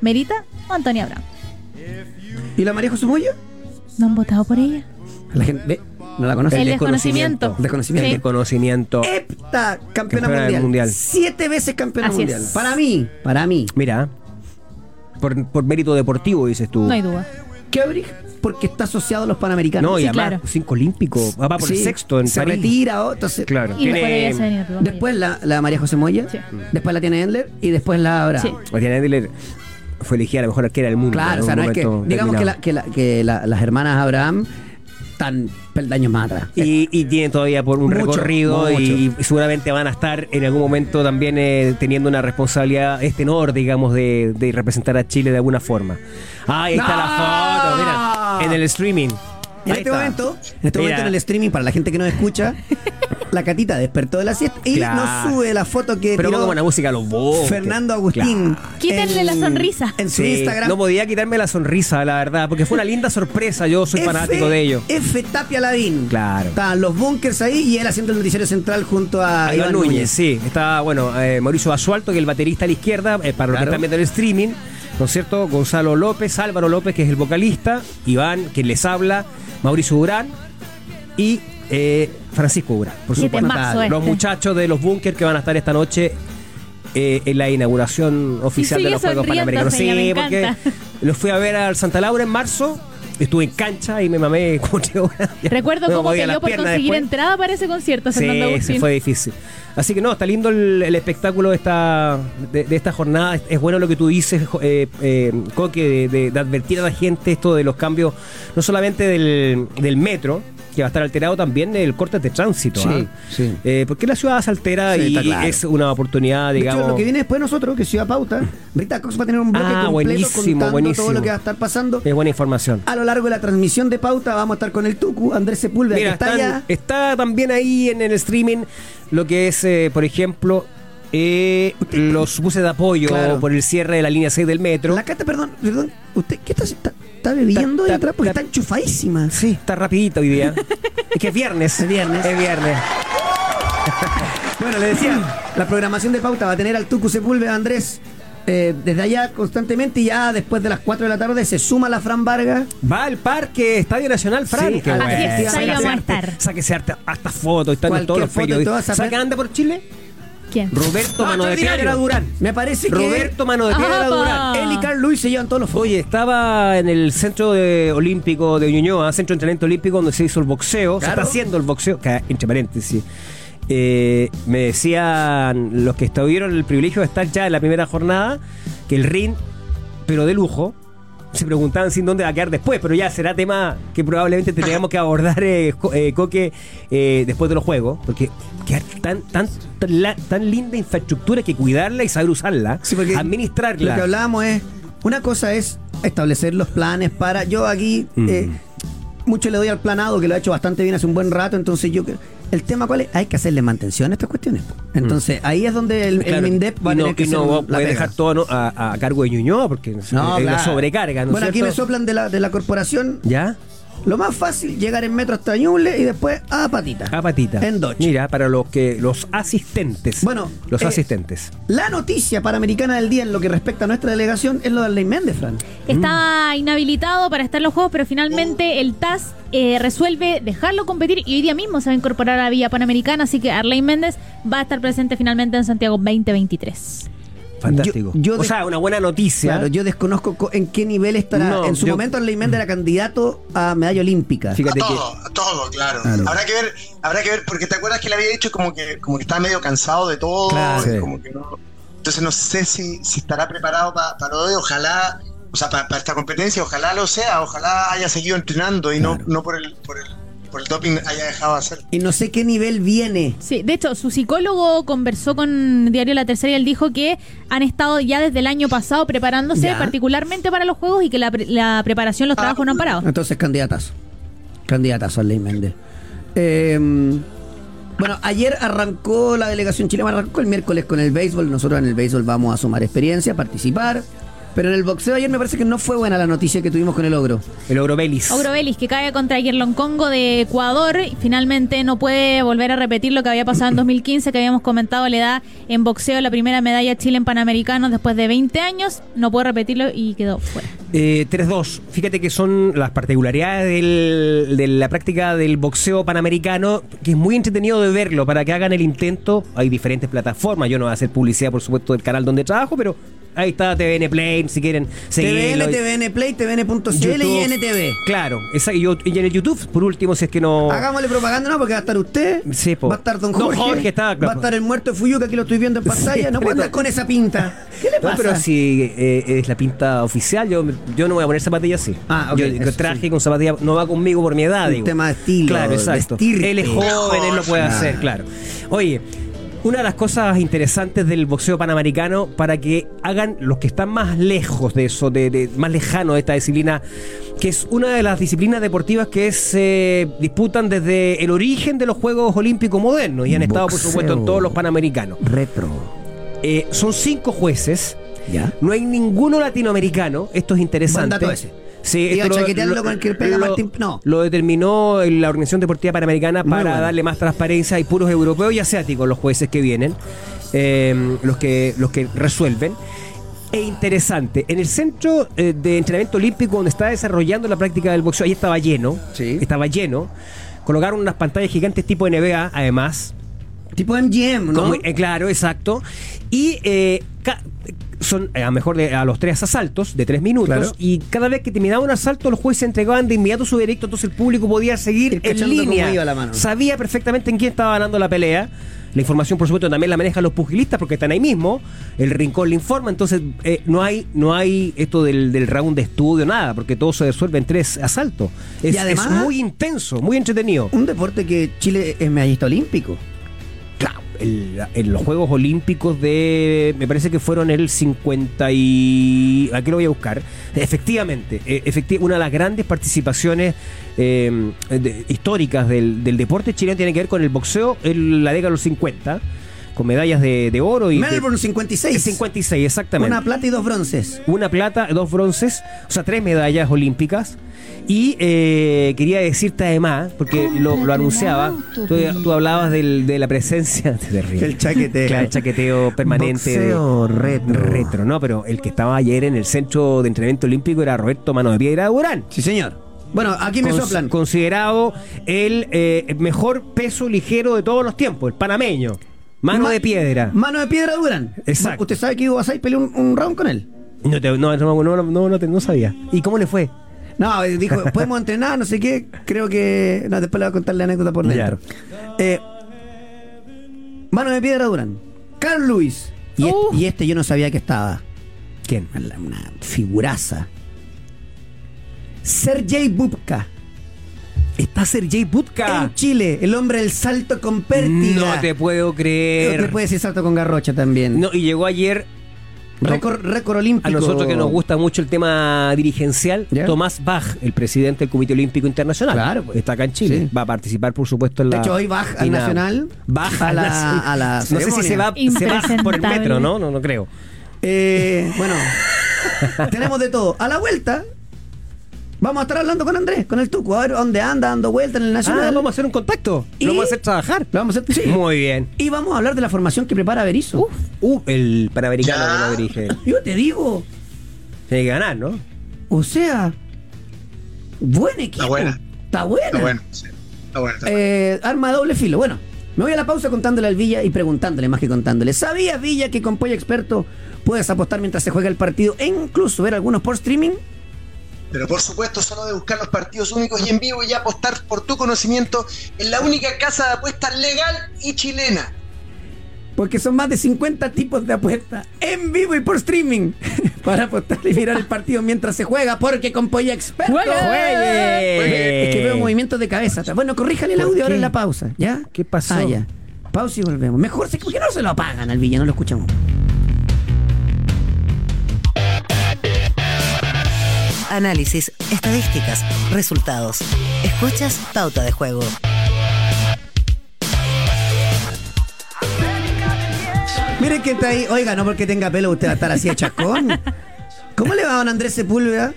Merita o Antonia Abraham. ¿Y la María José Moya? ¿No han votado por ella? La gente, ve, no la conoce. El desconocimiento. Desconocimiento. Sí. De conocimiento. Hepta campeona Campeona del mundial. mundial. Siete veces campeona Así mundial. es. Para mí, para mí. Mira, por, por mérito deportivo, dices tú. No hay duda. Kebrich, porque está asociado a los panamericanos. No, y Sí, además, claro. cinco olímpicos. Va por el Sí, sexto en Se París. retira, oh, entonces. Claro. Y después Tiene- Después la, la María José Moya, Sí. después la tiene Endler y después la Abraham. Sí. Tiane Endler fue elegida la mejor arquera del mundo. Claro, o sea, no es que, digamos que, la- determinado. que, la- que la- las hermanas Abraham están peldaños más atrás. Y, y tienen todavía por un Mucho, recorrido y, mucho. y seguramente van a estar en algún momento también eh, teniendo una responsabilidad, este honor, digamos, de, de representar a Chile de alguna forma. Ah, ahí está ¡No! la foto, mira, en el streaming. En Ahí este está. momento, en este Mira. momento en el streaming, para la gente que no escucha, la catita despertó de la siesta y Claro. nos sube la foto que Pero tiró una música los Bunkers. Fernando Agustín. Claro. Quítenle la sonrisa. En su Sí, Instagram. No podía quitarme la sonrisa, la verdad, porque fue una linda sorpresa. Yo soy F- fanático de ello. F. Tapia Lavín. Claro. Estaban los bunkers ahí y él haciendo el noticiero central junto a A Iván Núñez, sí. Está, bueno, eh, Mauricio Basualto, que es el baterista a la izquierda, eh, para los que Claro. están viendo el streaming, ¿no es cierto? Gonzalo López, Álvaro López, que es el vocalista, Iván, quien les habla, Mauricio Durán y eh, Francisco Durán, por supuesto. temazo Los este. muchachos de los bunkers que van a estar esta noche eh, en la inauguración oficial de los Juegos Panamericanos. Sí, porque los fui a ver al Santa Laura en marzo. Estuve en cancha y me mamé tres horas. Recuerdo cómo peleó por conseguir después. entrada para ese concierto, Sí, se fue difícil. Así que no, está lindo el, el espectáculo de esta, de, de esta jornada. Es, bueno lo que tú dices, eh, eh, Coque, de, de- de advertir a la gente esto de los cambios, no solamente del, del metro, que va a estar alterado también el corte de tránsito. Sí, ¿ah? sí. Eh, porque la ciudad se altera Sí, y claro. es una oportunidad, De digamos. hecho, lo que viene después de nosotros, que es Ciudad Pauta, Rita Cox va a tener un bloque Ah, completo buenísimo, contando buenísimo. todo lo que va a estar pasando. Es buena información. A lo largo de la transmisión de Pauta vamos a estar con el Tucu, Andrés Sepúlveda, Mira, que está están- allá. está también ahí en el streaming lo que es, eh, por ejemplo, eh, los buses de apoyo Claro. por el cierre de la línea 6 del metro. La Cata, perdón, perdón, ¿usted qué está, está, está bebiendo ahí atrás? Porque está- está enchufadísima. Sí, está rapidito hoy día. es que es viernes. Es viernes. Es viernes. Bueno, le decía, la programación de Pauta va a tener al Tucu Sepúlveda, Andrés, eh, desde allá constantemente y ya después de las 4 de la tarde se suma la Fran Vargas. Va al parque Estadio Nacional Fran. Sí, Qué así bueno. es, ahí Sáquese vamos a estar. Sáquese arte- hasta fotos, están todos los periodistas. todas esas- ¿Sabe que anda por Chile? ¿Quién? Roberto Mano de. Piedra Durán. Me parece que Roberto Mano de Piedra. Durán. él y Carl Luis se llevan todos los fotos. Oye, estaba en el centro de- olímpico de Ñuñoa, centro de entrenamiento olímpico, donde se hizo el boxeo. Se está haciendo el boxeo, que, entre paréntesis. Eh, me decían los que tuvieron el privilegio de estar ya en la primera jornada que el ring, pero de lujo, se preguntaban sin dónde va a quedar después, pero ya será tema que probablemente tendríamos que abordar, eh, eh, Coque, eh, después de los juegos, porque quedar tan, tan, tan, la- tan linda infraestructura que cuidarla y saber usarla, Sí, administrarla. Lo que hablábamos es, una cosa es establecer los planes para, yo aquí Mm. eh, mucho le doy al planado que lo ha hecho bastante bien hace un buen rato, entonces yo creo- el tema cuál es, hay que hacerle mantención a estas cuestiones. Entonces ahí es donde el, MINDEP va a y no, tener que hacer no pega. dejar todo ¿no? a, a cargo de Ñuñoa porque No, es una sobrecarga, ¿no es Bueno, aquí me soplan de la, de la corporación. ¿Ya? Lo más fácil, llegar en metro hasta Ñuble y después a Patita. A patita. En Dodge. Mira, para los que los asistentes. Bueno, los eh, asistentes. La noticia panamericana del día en lo que respecta a nuestra delegación es lo de Ley Méndez, Fran. Estaba inhabilitado para estar en los juegos, pero finalmente el TAS eh, resuelve dejarlo competir y hoy día mismo se va a incorporar a la Villa Panamericana, así que Arlene Méndez va a estar presente finalmente en Santiago 2023. Fantástico. yo- yo o sea, una buena noticia. Claro, yo desconozco co- en qué nivel estará. No, en su yo- momento, Ley Méndez era candidato a medalla olímpica. A Fíjate que. todo, a todo, claro. Claro. Habrá que ver, habrá que ver, porque te acuerdas que le había dicho como que, como que estaba medio cansado de todo, Claro. Sí. como que no. Entonces no sé si, si estará preparado pa- para lo de, ojalá, o sea, para, esta competencia, ojalá lo sea, ojalá haya seguido entrenando y no, no por el, por el, por el doping haya dejado de hacer. Y no sé qué nivel viene. Sí, de hecho, su psicólogo conversó con Diario La Tercera y él dijo que han estado ya desde el año pasado preparándose Ya. particularmente para los juegos y que la, pre- la preparación, los trabajos no han parado. Entonces, candidatazo. Candidatazo a Ley Méndez. Eh, bueno, ayer arrancó la delegación chilena, arrancó el miércoles con el béisbol. Nosotros en el béisbol vamos a sumar experiencia, participar. Pero en el boxeo ayer me parece que no fue buena la noticia que tuvimos con el ogro. El Orobelis. Ogro Vélez, que cae contra Yerlon Congo de Ecuador y finalmente no puede volver a repetir lo que había pasado en 2015, que habíamos comentado, le da en boxeo la primera medalla a Chile en Panamericanos después de 20 años, no puede repetirlo y quedó fuera. Eh, 3-2. Fíjate que son las particularidades del- de la práctica del boxeo panamericano, que es muy entretenido de verlo para que hagan el intento. Hay diferentes plataformas. Yo no voy a hacer publicidad, por supuesto, del canal donde trabajo, pero Ahí está TVN Play, si quieren seguirlo. TVN, TVN Play, TVN.cl y. NTV. Claro, esa- y, yo- y en el YouTube, por último, si es que no. Hagámosle propaganda, ¿no? Porque va a estar usted, Sí, po. va a estar don Don Jorge, Jorge está, claro. va a estar el muerto de Fuyuca, que lo estoy viendo en pantalla. no puede andar con esa pinta. ¿Qué le No, pasa? pero si eh, es la pinta oficial, yo, yo no voy a poner zapatillas así. Ah, ok, yo, traje sí. con zapatillas no va conmigo por mi edad. Un digo. tema de estilo, Claro, exacto. estirpe. Él es joven, él lo puede Ah. hacer, claro. Oye. Una de las cosas interesantes del boxeo panamericano para que hagan los que están más lejos de eso, de, de- más lejanos de esta disciplina, que es una de las disciplinas deportivas que se disputan desde el origen de los Juegos Olímpicos modernos y han estado, por supuesto, en todos los panamericanos. Retro. Eh, son cinco jueces ¿Ya? no hay ninguno latinoamericano, esto es interesante. Buen dato ese. Sí, Iba esto a chaquetearlo con el que pega Martín- no. Lo determinó la Organización Deportiva Panamericana Muy para bueno. darle más transparencia. Hay puros europeos y asiáticos los jueces que vienen, eh, los, que, los que resuelven. E interesante, en el centro eh, de entrenamiento olímpico donde está desarrollando la práctica del boxeo, ahí estaba lleno, Sí. estaba lleno. Colocaron unas pantallas gigantes tipo NBA, además, Tipo MGM, ¿no? como- eh, claro, exacto. Y eh, ca- son eh, a lo mejor de, a los tres asaltos de tres minutos. Claro. Y cada vez que terminaba un asalto, los jueces entregaban de inmediato su veredicto, entonces el público podía seguir Ir en línea. iba la mano. Sabía perfectamente en quién estaba ganando la pelea. La información, por supuesto, también la manejan los pugilistas porque están ahí mismo. El rincón le informa, entonces eh, no hay no hay esto del, del round de estudio, nada, porque todo se resuelve en tres asaltos. Es, Y además- es muy intenso, muy entretenido. Un deporte que Chile es medallista olímpico. El- en los Juegos Olímpicos de. Me parece que fueron el 50 y. Aquí lo voy a buscar. Efectivamente, eh, efecti- una de las grandes participaciones eh, históricas del, del deporte chileno tiene que ver con el boxeo en la década de los 50, con medallas de, de oro y. de- Melbourne 56. 56, exactamente. Una plata y dos bronces. Una plata, dos bronces, o sea, tres medallas olímpicas. Y eh, quería decirte además, porque lo, lo anunciaba, tú, tú hablabas del- de la presencia de El chaqueteo. Claro, el chaqueteo permanente. de- Boxeo retro. retro, ¿no? Pero el que estaba ayer en el centro de entrenamiento olímpico era Roberto Mano de Piedra Durán. Sí, señor. Bueno, aquí me Cons- soplan. Considerado el eh, mejor peso ligero de todos los tiempos, el panameño. Mano Ma- de piedra. Mano de piedra Durán. Exacto. ¿Usted sabe que Hugo Basay peleó un, un round con él? No, te- no, no, no, no, no te- no sabía. ¿Y cómo le fue? No, dijo, podemos entrenar, no sé qué. Creo que. No, después le voy a contar la anécdota por dentro. Eh, mano de piedra Durán. Carl Lewis. Y, Uh. este, y este yo no sabía que estaba. ¿Quién? Una, una figuraza. Sergei Bubka. Está Sergei Budka. En Chile, el hombre del salto con pértiga. No te puedo Te creer. puede decir salto con garrocha también. No, y llegó ayer récord, récord olímpico. a nosotros que nos gusta mucho el tema dirigencial, ¿Ya? Tomás Bach, el presidente del Comité Olímpico Internacional. Claro, pues. Está acá en Chile. Sí. Va a participar, por supuesto, en la. De hecho, hoy Bach al Nacional. Bach a la- a la No sé si se va, se va por el metro, ¿no? No, no creo. Eh, bueno, tenemos de todo. A la vuelta, vamos a estar hablando con Andrés, con el Tuco, a ver dónde anda, dando vuelta en el Ah, Nacional. vamos a hacer un contacto. ¿Y? Lo vamos a hacer trabajar. Lo vamos a hacer, sí. Muy bien. Y vamos a hablar de la formación que prepara Berizzo. Uh, el panamericano Ya. que lo dirige. Yo te digo, Tiene que ganar, ¿no? o sea, buen equipo. Está buena. Está buena. Está bueno, sí. Está bueno. está bueno. Eh, arma de doble filo. Bueno, me voy a la pausa contándole al Villa y preguntándole más que contándole. ¿Sabías, Villa, que con Pollo Experto puedes apostar mientras se juega el partido e incluso ver algunos por streaming? Pero por supuesto, solo de buscar los partidos únicos y en vivo y apostar por tu conocimiento en la única casa de apuestas legal y chilena. Porque son más de 50 tipos de apuestas en vivo y por streaming para apostar y mirar el partido mientras se juega. Porque con Polla Experto. ¡Juegue! Es que veo movimientos de cabeza. Bueno, corríjale el ¿Por audio ahora en la pausa. ¿Ya? ¿Qué pasó? Ah, ya. Pausa y volvemos. Mejor, ¿por qué no se lo apagan al Villa? No lo escuchamos. Análisis, estadísticas, resultados. Escuchas Pauta de Juego. Miren que está ahí. Oiga, no porque tenga pelo usted va a estar así de chascón. ¿Cómo le va a don Andrés Sepúlveda?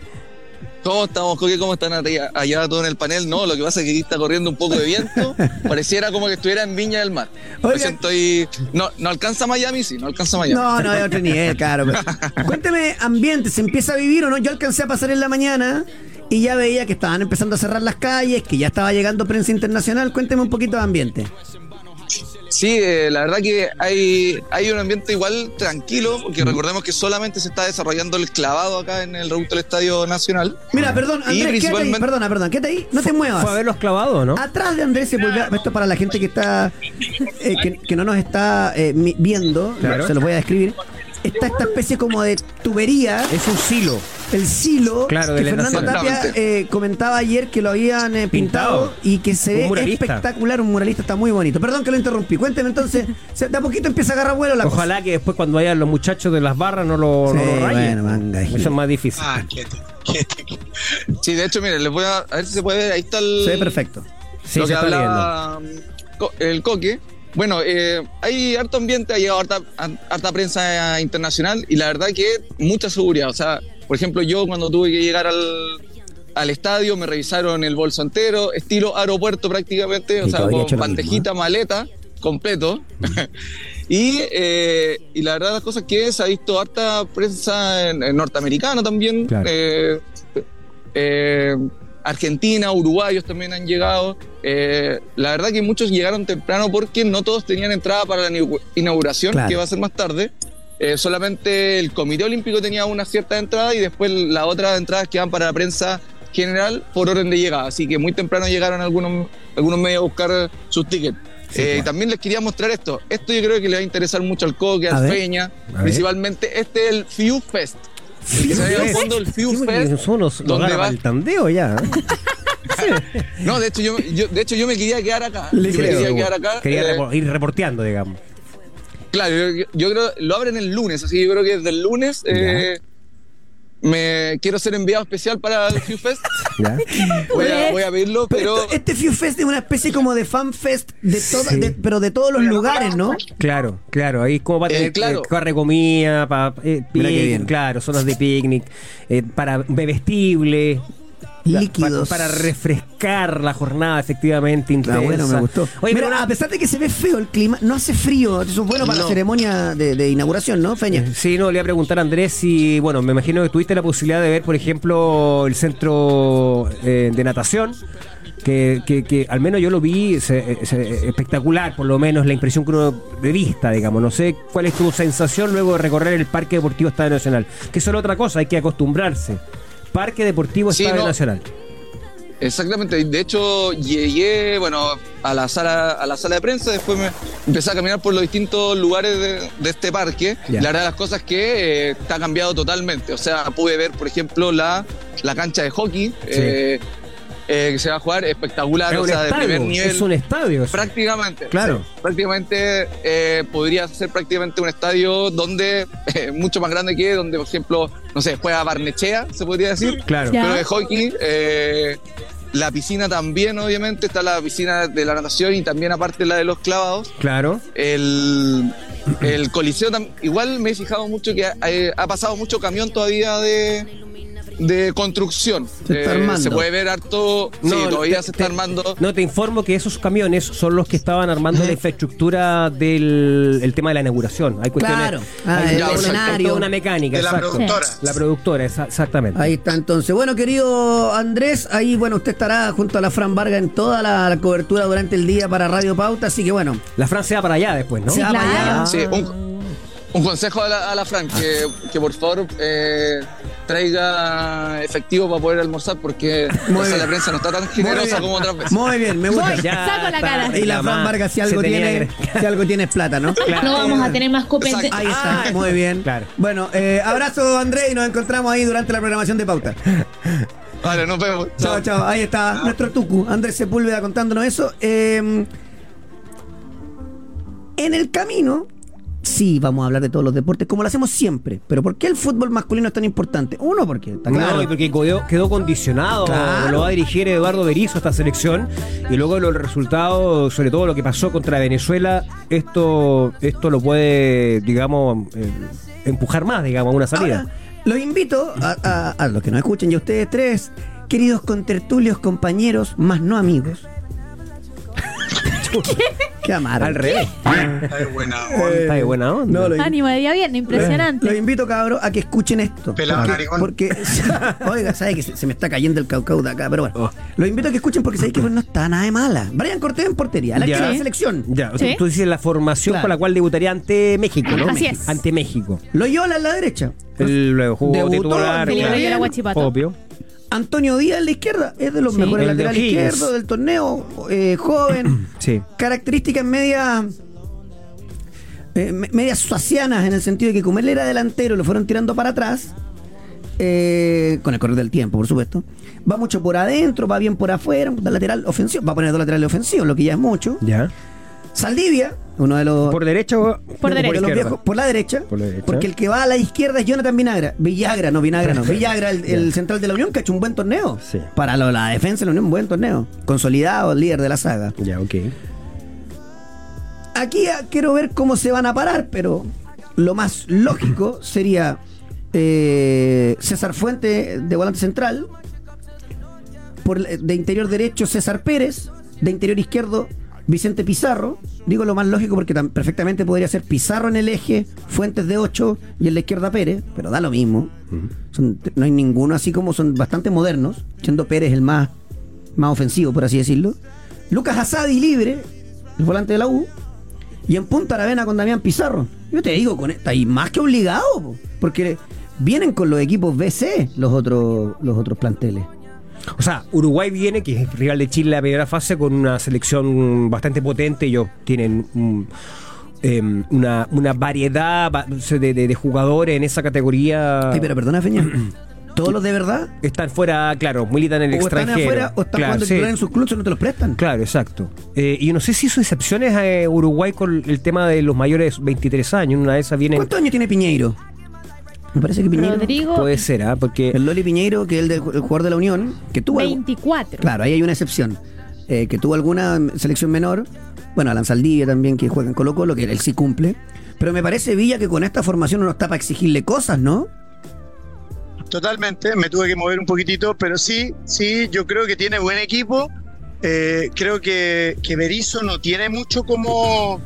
¿Cómo estamos, Coque? ¿Cómo están allá, allá todos en el panel? No, lo que pasa es que aquí está corriendo un poco de viento. Pareciera como que estuviera en Viña del Mar. Oiga. Ahí- No, no alcanza Miami, sí, no alcanza Miami. No, no, es otro nivel, claro. pero- Cuénteme, ambiente, ¿se empieza a vivir o no? Yo alcancé a pasar en la mañana y ya veía que estaban empezando a cerrar las calles, que ya estaba llegando prensa internacional. Cuénteme un poquito de ambiente. Sí, eh, la verdad que hay, hay un ambiente igual tranquilo, porque recordemos que solamente se está desarrollando el clavado acá en el reducto del Estadio Nacional. Mira, perdón, Andrés, quédate ahí, principalmente- perdona, perdón, quédate ahí, no te muevas. Fue a ver los clavados, ¿no? Atrás de Andrés se vuelve, a- esto para la gente que está eh, que, que no nos está eh, mi- viendo, Claro. se los voy a describir. Está esta especie como de tubería, Es un silo. El silo Claro, que Fernando. Tapia eh, comentaba ayer que lo habían eh, pintado, Pintado. y que se ve muralista. espectacular, un muralista está muy bonito. Perdón que lo interrumpí. Cuénteme entonces, se- de a poquito empieza a agarrar vuelo la Ojalá que después cuando vayan los muchachos de las barras no lo, no Sí, lo rayen. bueno, manga, Eso es más difícil. Ah, quieto, quieto. Sí, de hecho, miren, les voy a, a ver si se puede ver. Ahí está el. Se ve perfecto. Sí, lo se que está viendo. hablaba co- el coque. Bueno, eh, hay harto ambiente, ha llegado harta, harta prensa internacional y la verdad que mucha seguridad. O sea, por ejemplo, yo cuando tuve que llegar al, al estadio me revisaron el bolso entero, estilo aeropuerto prácticamente, o sea, con lo bandejita, maleta, completo. y, eh, y la verdad las cosas que se ha visto harta prensa en, en norteamericana también. Claro. eh, eh, Argentina, uruguayos también han llegado. Eh, la verdad que muchos llegaron temprano porque no todos tenían entrada para la inau- inauguración, Claro. que va a ser más tarde. Eh, solamente el Comité Olímpico tenía una cierta entrada y después las otras entradas que van para la prensa general por orden de llegada. Así que muy temprano llegaron algunos, algunos medios a buscar sus tickets. Eh, y También les quería mostrar esto. Esto yo creo que le va a interesar mucho al Coque, A al ver. Feña, A ver. principalmente. Este es el Fiu Fest. Que se ve al fondo el Fiu Sí, Fest. Son los, donde va- el tandeo ya. ¿eh? No, de hecho yo, yo- de hecho yo me quería quedar acá. Le yo me quería quedar acá. Quería eh, ir reporteando, digamos. Claro, yo, yo creo lo abren el lunes, así que yo creo que desde el lunes eh, me quiero ser enviado especial para el Few Fest. ¿Ya? Voy a, voy a pedirlo, Pero, pero esto- este Few Fest es una especie como de fan fest de toda- Sí. de- pero de todos los lugares, ¿no? Claro, claro, ahí como para Eh, tener claro. eh, comida, para eh, picnic, claro, zonas de picnic, eh, para bebestible, Líquidos. pa- para, refrescar la jornada efectivamente intensa. Ah, bueno, me gustó. Oye, Mira, pero una- a pesar de que se ve feo el clima, no hace frío. Eso es bueno para la ceremonia de, de inauguración, ¿no, Feña? Sí, no, le iba a preguntar a Andrés si, bueno, me imagino que tuviste la posibilidad de ver, por ejemplo, el centro eh, de natación. Que, que, que al menos yo lo vi se- se- espectacular, por lo menos la impresión que uno de vista, digamos. No sé cuál es tu sensación luego de recorrer el Parque Deportivo Estadio Nacional. Que eso es otra cosa, hay que acostumbrarse. Parque Deportivo Sí, Estadio no. Nacional. exactamente. De hecho, llegué, bueno, a la sala, a la sala de prensa, después me empecé a caminar por los distintos lugares de, de este parque. La verdad las cosas que eh, está cambiado totalmente. O sea, pude ver, por ejemplo, la, la cancha de hockey. eh, eh, que se va a jugar espectacular, Es o un sea, de primer estadio, nivel. es un estadio. eso. Prácticamente. Claro. sí. prácticamente eh, podría ser prácticamente un estadio donde, eh, mucho más grande que donde, por ejemplo, no sé, juega Barnechea, se podría decir. Claro. Ya. Pero de hockey, eh, la piscina también, obviamente, está la piscina de la natación y también aparte la de los clavados. Claro. El, el coliseo, igual me he fijado mucho que ha, eh, ha pasado mucho camión todavía de, de construcción. Eh, Se está armando. se puede ver harto, sí, todavía te- se está te- armando. No, te informo que esos camiones son los que estaban armando la infraestructura del el tema de la inauguración. Hay cuestiones. Claro. Ah, hay el toda una- toda mecánica. De la exacto. productora. La productora, esa- exactamente. Ahí está entonces. Bueno, querido Andrés, ahí bueno, usted estará junto a la Fran Varga en toda la, la cobertura durante el día para Radio Pauta, así que bueno, La Francia va para allá después, ¿no? se va claro. para allá. Sí, un, un consejo a la, a la Fran, que, que por favor eh, traiga efectivo para poder almorzar, porque Muy la prensa no está tan Muy generosa bien. como otras veces. Muy bien, me gusta. Voy. Saco la cara. Y la Fran Vargas si algo tiene, que- si algo tiene es plata, ¿no? No vamos a tener más copete. Exacto. Ahí está, Ah, muy bien. claro. Bueno, eh, abrazo Andrés y nos encontramos ahí durante la programación de Pauta. Vale, nos vemos. Chao, chao. Ahí está nuestro Tucu, Andrés Sepúlveda contándonos eso. Eh, en el camino, sí, vamos a hablar de todos los deportes, como lo hacemos siempre. Pero ¿por qué el fútbol masculino es tan importante? Uno, porque está Claro, claro. y porque quedó, quedó condicionado, Claro. lo va a dirigir Eduardo Berizzo esta selección y luego los resultados, sobre todo lo que pasó contra Venezuela, esto esto lo puede, digamos, eh, empujar más, digamos, a una salida. Ahora, los invito a, a- a los que nos escuchen y a ustedes tres, queridos contertulios, compañeros, más no amigos. Qué amargo. Al revés. Ay, buena onda. Está de buena onda. No, lo, Ánimo de día viernes, los impresionante. invito, cabros, a que escuchen esto. Pelado porque, narigón. porque- oiga, sabe que se, se me está cayendo el caucao de acá, pero bueno. Oh. Los invito a que escuchen porque sabéis que pues, no está nada de mala. Brian Cortés en portería, la Ya. que de la selección. Ya, Sí. tú dices la formación Claro. con la cual debutaría ante México, ¿no? Así es. Ante México. Loyola en la derecha. El luego jugó Debutó, titular. Felipe claro. Loyola Guachipato. Obvio. Antonio Díaz en la izquierda es de los Sí. mejores de laterales O'Higgins. izquierdos del torneo, eh, joven, Sí. características media eh, me- medias suacianas en el sentido de que como él era delantero lo fueron tirando para atrás eh, con el correr del tiempo por supuesto va mucho por adentro va bien por afuera lateral ofensivo va a poner dos laterales ofensivos lo que ya es mucho Ya. Saldivia uno de los ¿Por derecha o Por de derecha. los viejos, por la derecha, Por la derecha. porque el que va a la izquierda es Jonathan Vinagra. Villagra, no Vinagra, no. Villagra, el, el central de la Unión, que ha hecho un buen torneo. Sí. Para lo- la defensa de la Unión, un buen torneo. Consolidado, líder de la saga. Ya, ok. Aquí ah, quiero ver cómo se van a parar, pero lo más lógico sería eh, César Fuente de volante central. Por, de interior derecho, César Pérez. De interior izquierdo, Vicente Pizarro. Digo lo más lógico porque tam- perfectamente podría ser Pizarro en el eje, Fuentes de 8 y en la izquierda Pérez, pero da lo mismo. Son- no hay ninguno así como son bastante modernos, siendo Pérez el más, más ofensivo, por así decirlo. Lucas Asadi libre, el volante de la U. Y en Punta Aravena con Damián Pizarro. Yo te digo, con esta, y más que obligado, po, porque vienen con los equipos BC los otros, los otros planteles. O sea, Uruguay viene, que es rival de Chile en la primera fase, con una selección bastante potente. Ellos tienen un, em, una, una variedad de, de- de jugadores en esa categoría. Ay, pero perdona, Feña. ¿Todos los de verdad? Están fuera, claro, militan en el o están extranjero. afuera o están Claro, jugando sí. en sus clubes o no te los prestan. Claro, exacto. Eh, y no sé si hizo excepciones a eh, Uruguay con el tema de los mayores de 23 años. Una de esas viene. ¿Cuántos años tiene Piñeiro? Me parece que Piñeiro. Rodrigo, Puede ser, ¿ah? Porque. El Loli Piñeiro, que es el, del- el jugador de la Unión, que tuvo. algo- 24. Claro, ahí hay una excepción. Eh, que tuvo alguna selección menor. Bueno, Alan Saldivia también, que juega en Colo Colo, que él sí cumple. Pero me parece, Villa, que con esta formación no está para exigirle cosas, ¿no? Totalmente, me tuve que mover un poquitito, pero sí, sí, yo creo que tiene buen equipo. Eh, creo que, que Berizzo no tiene mucho como,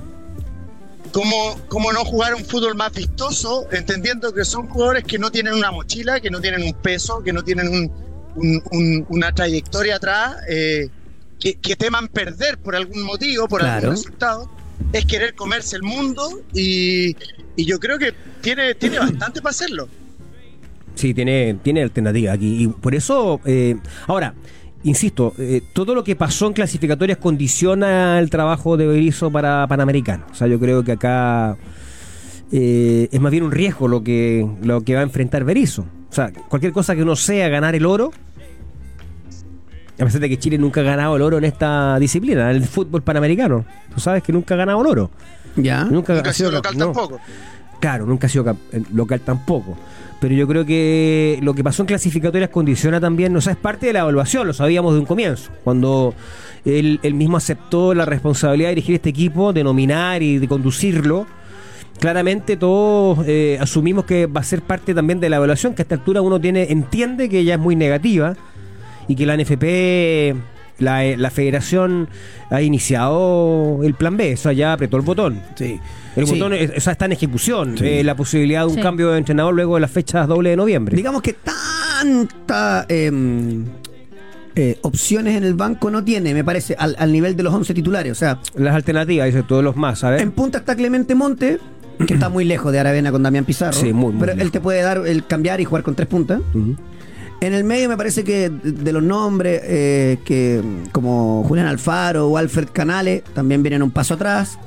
como, como no jugar un fútbol más vistoso, entendiendo que son jugadores que no tienen una mochila, que no tienen un peso, que no tienen un- un- un- una trayectoria atrás, eh, que, que teman perder por algún motivo, por Claro. algún resultado. Es querer comerse el mundo y, y yo creo que tiene, tiene bastante para hacerlo. Sí, tiene, tiene alternativa aquí. Y por eso, eh, ahora, insisto, eh, todo lo que pasó en clasificatorias condiciona el trabajo de Berizzo para Panamericano. O sea, yo creo que acá eh, es más bien un riesgo lo que, lo que va a enfrentar Berizzo. O sea, cualquier cosa que no sea ganar el oro, a pesar de que Chile nunca ha ganado el oro en esta disciplina, en el fútbol panamericano. Tú sabes que nunca ha ganado el oro. Ya. Nunca, Nunca ha sido local no. tampoco. Claro, nunca ha sido eh, local tampoco. Pero yo creo que lo que pasó en clasificatorias condiciona también, o sea, es parte de la evaluación, lo sabíamos de un comienzo. Cuando él, él mismo aceptó la responsabilidad de dirigir este equipo, de nominar y de conducirlo, claramente todos eh, asumimos que va a ser parte también de la evaluación, que a esta altura uno tiene entiende que ya es muy negativa y que la NFP, la, eh, la federación, ha iniciado el plan B, o sea, ya apretó el botón. Sí. El Sí. botón es- o sea, está en ejecución. Sí. eh, la posibilidad de un Sí. cambio de entrenador luego de las fechas doble de noviembre. Digamos que tanta em, eh, opciones en el banco no tiene, me parece, al, al nivel de los 11 titulares. O sea, Las alternativas, dice todos los más, ¿sabes? en punta está Clemente Monte, que está muy lejos de Aravena con Damián Pizarro. Sí, muy, muy Pero él te puede dar el cambiar y jugar con tres puntas. En el medio me parece que de los nombres, eh, que como Julián Alfaro o Alfred Canales, también vienen un paso atrás.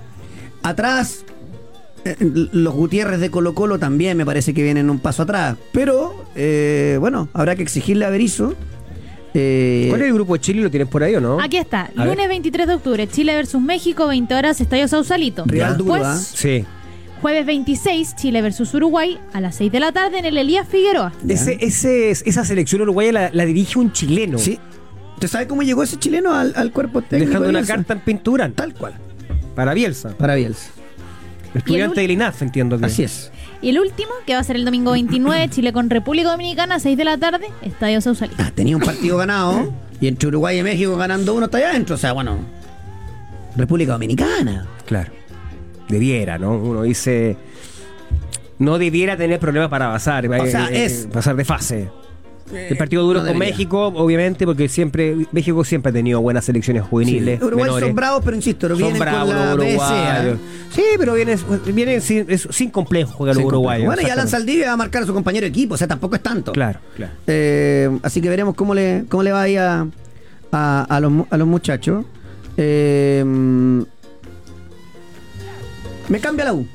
Atrás, eh, los Gutiérrez de Colo Colo también me parece que vienen un paso atrás. Pero, eh, bueno, habrá que exigirle a Berizzo. eh, ¿Cuál es el grupo de Chile? ¿Lo tienes por ahí o no? Aquí está, A ver. lunes 23 de octubre, Chile versus México, 20 horas, Estadio Sausalito. Rival duro. Sí. Jueves 26, Chile versus Uruguay, a las 6 de la tarde en el Elías Figueroa. Ese, ese, esa selección uruguaya la, la dirige un chileno. Sí. ¿Usted sabe cómo llegó ese chileno al, al cuerpo técnico? Dejando de una carta en pintura. Tal cual. Para Bielsa. Para Bielsa. Estudiante del INAF, entiendo que. Así es. Y el último, que va a ser el domingo 29, Chile con República Dominicana, 6 de la tarde, Estadio Sausalito. Ah, tenía un partido ganado y entre Uruguay y México ganando uno está allá adentro. O sea, bueno. República Dominicana. Claro. Debiera, ¿no? Uno dice. No debiera tener problemas para pasar. O sea, eh, es- pasar de fase. El partido duro no con. México, obviamente, porque siempre México siempre ha tenido buenas selecciones juveniles. Uruguay menores. son bravos, pero insisto, Son vienen bravos con la uruguayos. Sí, pero vienen, vienen sin, es- sin complejo jugar los Sí, uruguayos. Bueno, y Alan. Saldivia va a marcar a su compañero de equipo, o sea, tampoco es tanto. Claro, claro. Eh, así que veremos cómo le, cómo le va ahí a, a, a los, a los muchachos. Eh, me cambia la U.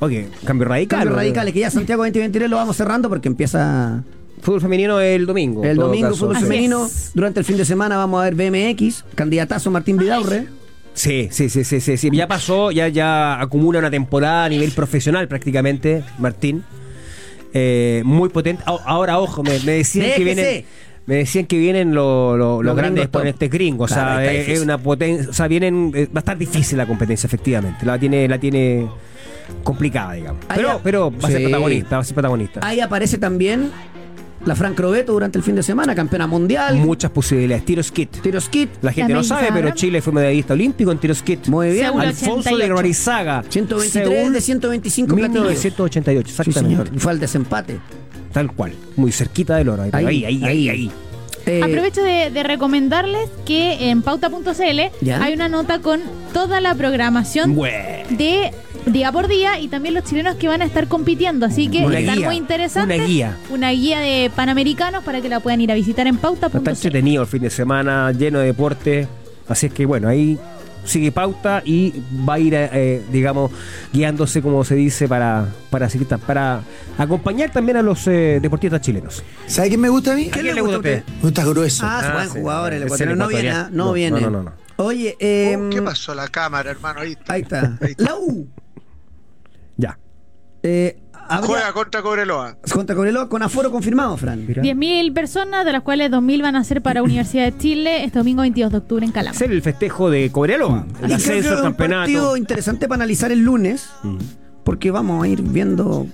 Ok, cambio radical. Cambio ¿no? radicales, que ya Santiago 2023 lo vamos cerrando porque empieza Fútbol femenino el domingo. el domingo caso. fútbol Así femenino. es. Durante el fin de semana vamos a ver BMX, candidatazo Martín Vidaurre. Sí, sí, sí, sí, sí, sí. Ya pasó, ya, ya acumula una temporada a nivel profesional prácticamente, Martín. Eh, muy potente. Ahora, ojo, me, me decían que Déjese. Me decían que vienen lo- lo- los Los grandes exponentes gringos. O Claro, sea, está es, una potencia. O sea, vienen. eh, va a estar difícil la competencia, efectivamente. La tiene, la tiene complicada, digamos. Pero, pero va a ser Sí. protagonista, va a ser protagonista. Ahí aparece también la Fran Crobeto durante el fin de semana, campeona mundial. Muchas posibilidades. Tiro skit. Tiros kit. La gente La no sabe, pero. Chile fue medallista olímpico en tiro skit. Muy bien. Alfonso de 88. Norizaga. 123 Seúl, de 125 platillos. 1988, Sí, exactamente. señor. Y fue al desempate. Tal cual. Muy cerquita del oro. Ahí, Ahí, ahí, ahí, ahí. ahí. Eh, Aprovecho de, de recomendarles que en pauta.cl hay una nota con toda la programación de día por día y también los chilenos que van a estar compitiendo. Así que Una están guía, muy interesantes. una guía. Una guía de panamericanos para que la puedan ir a visitar en Está pauta.cl. entretenido el fin de semana, lleno de deporte. Así es que bueno, ahí sigue pauta y va a ir, eh, digamos, guiándose, como se dice, para, para, para acompañar también a los eh, deportistas chilenos. ¿Sabe quién me gusta a mí? ¿A quién le gusta a usted? Me gusta grueso. Ah, Ah, buen sí. jugador el ecuatoriano. No viene, ah, no, No, viene. no, no, no. Oye, eh, Oh, ¿Qué pasó la cámara, hermano? Ahí está. Ahí está. La U. Ya. Eh, habría- Juega contra Cobreloa. contra Cobreloa con aforo confirmado, Fran. Mira. 10.000 personas, de las cuales 2.000 van a ser para Universidad de Chile este domingo 22 de octubre en Calama. Hacer el festejo de Cobreloa, el Y creo que ascenso es al un campeonato. partido interesante para analizar el lunes, Mm. porque vamos a ir viendo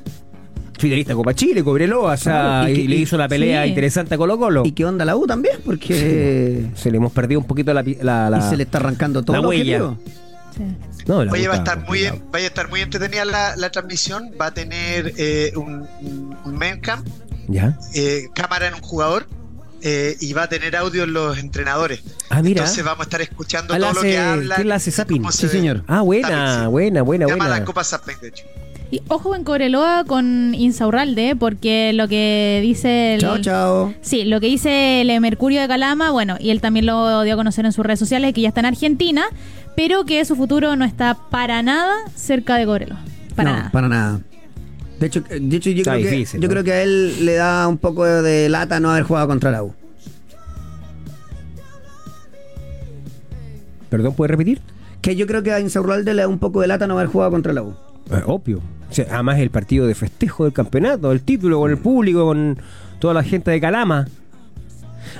Finalista de Copa Chile, Cobreloa, o sea, Claro, y y, que- le hizo la pelea sí. interesante a Colo Colo. y qué onda la U también, porque Se le hemos perdido un poquito la... pi- la, la- y se le está arrancando todo la lo huella. Sí. No, la Oye, va a estar muy, vaya a estar muy entretenida la, la transmisión. Va a tener eh, un, un, un main cam, ¿Ya? eh, cámara en un jugador eh, y va a tener audio en los entrenadores. Ah, mira. Entonces vamos a estar escuchando Ah, todo lo que habla. ¿quién la hace, Sapin? Sí, señor. Ah, buena, buena, buena, Se llama buena. la Copa Zapping, de hecho. Y ojo en Cobreloa con Insaurralde, porque lo que dice el... Chao, chao. Sí, lo que dice el Mercurio de Calama, bueno, y él también lo dio a conocer en sus redes sociales, que ya está en Argentina, pero que su futuro no está para nada cerca de Cobreloa. Para no, nada. para nada. De hecho, de hecho yo, Está creo, difícil, que, yo ¿no? creo que a él le da un poco de lata no haber jugado contra la U. Perdón, ¿puede repetir? Que yo creo que a Insaurralde le da un poco de lata no haber jugado contra la U. Eh, obvio. O sea, además el partido de festejo del campeonato, el título con el público, con toda la gente de Calama.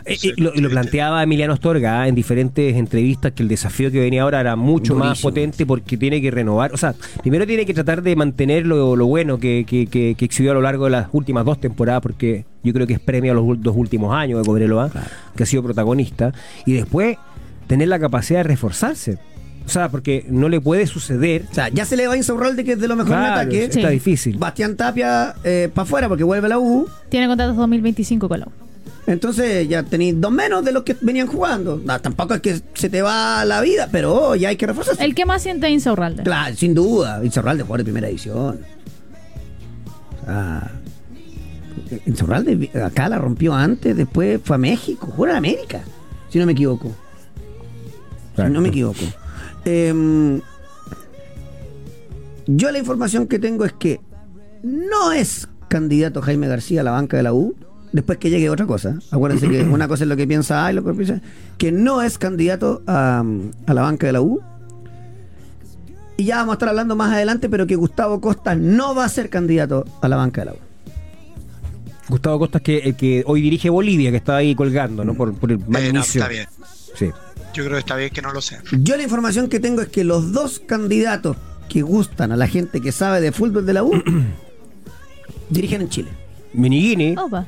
Eh, eh, lo, y lo planteaba Emiliano Astorga ah, en diferentes entrevistas que el desafío que venía ahora era mucho más potente porque tiene que renovar. O sea, primero tiene que tratar de mantener lo, lo bueno que, que- que- que exhibió a lo largo de las últimas dos temporadas, porque yo creo que es premio a los dos últimos años de Cobreloa, que ha sido protagonista. Y después tener la capacidad de reforzarse. O sea, porque no le puede suceder. O sea, ya se le va a Insaurralde, que es de lo mejor en Claro, ataque. está Sí. difícil. Bastián Tapia para afuera porque vuelve la U. Tiene contrato 2025 con la U. Entonces ya tenéis dos menos de los que venían jugando. No, tampoco es que se te va la vida, pero oh, ya hay que reforzarse. El que más siente es Insaurralde. Claro, sin duda. Insaurralde jugador de primera división. O sea, Insaurralde acá la rompió antes, después fue a México, jugó en América, si no me equivoco. Si no me equivoco. Em, yo la información que tengo es que no es candidato Jaime García a la banca de la U. Después que llegue otra cosa. Acuérdense que una cosa es lo que piensa A y lo que piensa. Que no es candidato a, a la banca de la U. Y ya vamos a estar hablando más adelante, pero que Gustavo Costa no va a ser candidato a la banca de la U. Gustavo Costa, que, el que hoy dirige Bolivia, que está ahí colgando, ¿no? Por, por el mal Eh, no, inicio. está bien. Sí. Yo creo que está bien que no lo sea. Yo la información que tengo es que los dos candidatos que gustan a la gente que sabe de fútbol de la U dirigen en Chile. Miniguini, Opa.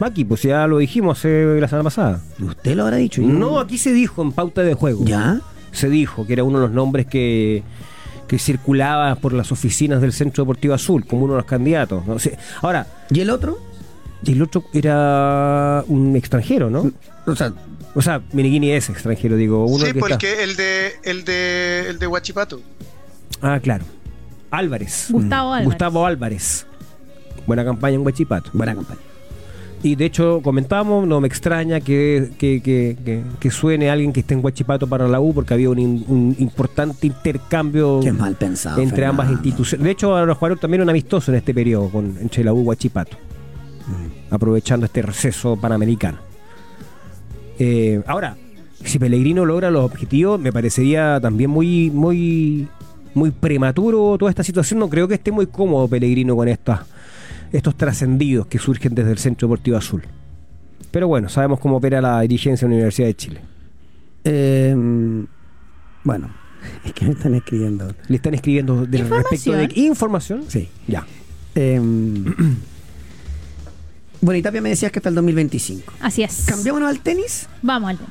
Maki, pues ya lo dijimos eh, la semana pasada. Usted lo habrá dicho. yo- No, aquí se dijo en pauta de juego. ¿Ya? se dijo que era uno de los nombres que, que circulaba por las oficinas del Centro Deportivo Azul como uno de los candidatos. ¿no? sé ahora, ¿Y el otro? y el otro era un extranjero, ¿no? O sea, O sea, Miniguini es extranjero, digo. Uno sí, que pues el, está- que, el de el de el de Huachipato. Ah, claro. Álvarez. Gustavo Álvarez. Gustavo Álvarez. Buena campaña en Huachipato. buena campaña. Y de hecho comentábamos, no me extraña que, que, que- que- que suene alguien que esté en Huachipato para la U, porque había un, importante intercambio mal pensado. entre ambas instituciones. De hecho, ahora jugaron también un amistoso en este periodo con, entre la U y Huachipato, Mm. aprovechando este receso panamericano. Eh, ahora, si Pellegrino logra los objetivos, me parecería también muy, muy, muy prematuro toda esta situación. No creo que esté muy cómodo Pellegrino con estas, estos trascendidos que surgen desde el Centro Deportivo Azul. Pero bueno, sabemos cómo opera la dirigencia de la Universidad de Chile. Eh, bueno, es que me están escribiendo. Le están escribiendo de ¿Información? respecto de información. Sí. Ya. Eh, bueno, y Tapia me decías que hasta el 2025. Así es. Cambiámonos al tenis. Vamos al tema.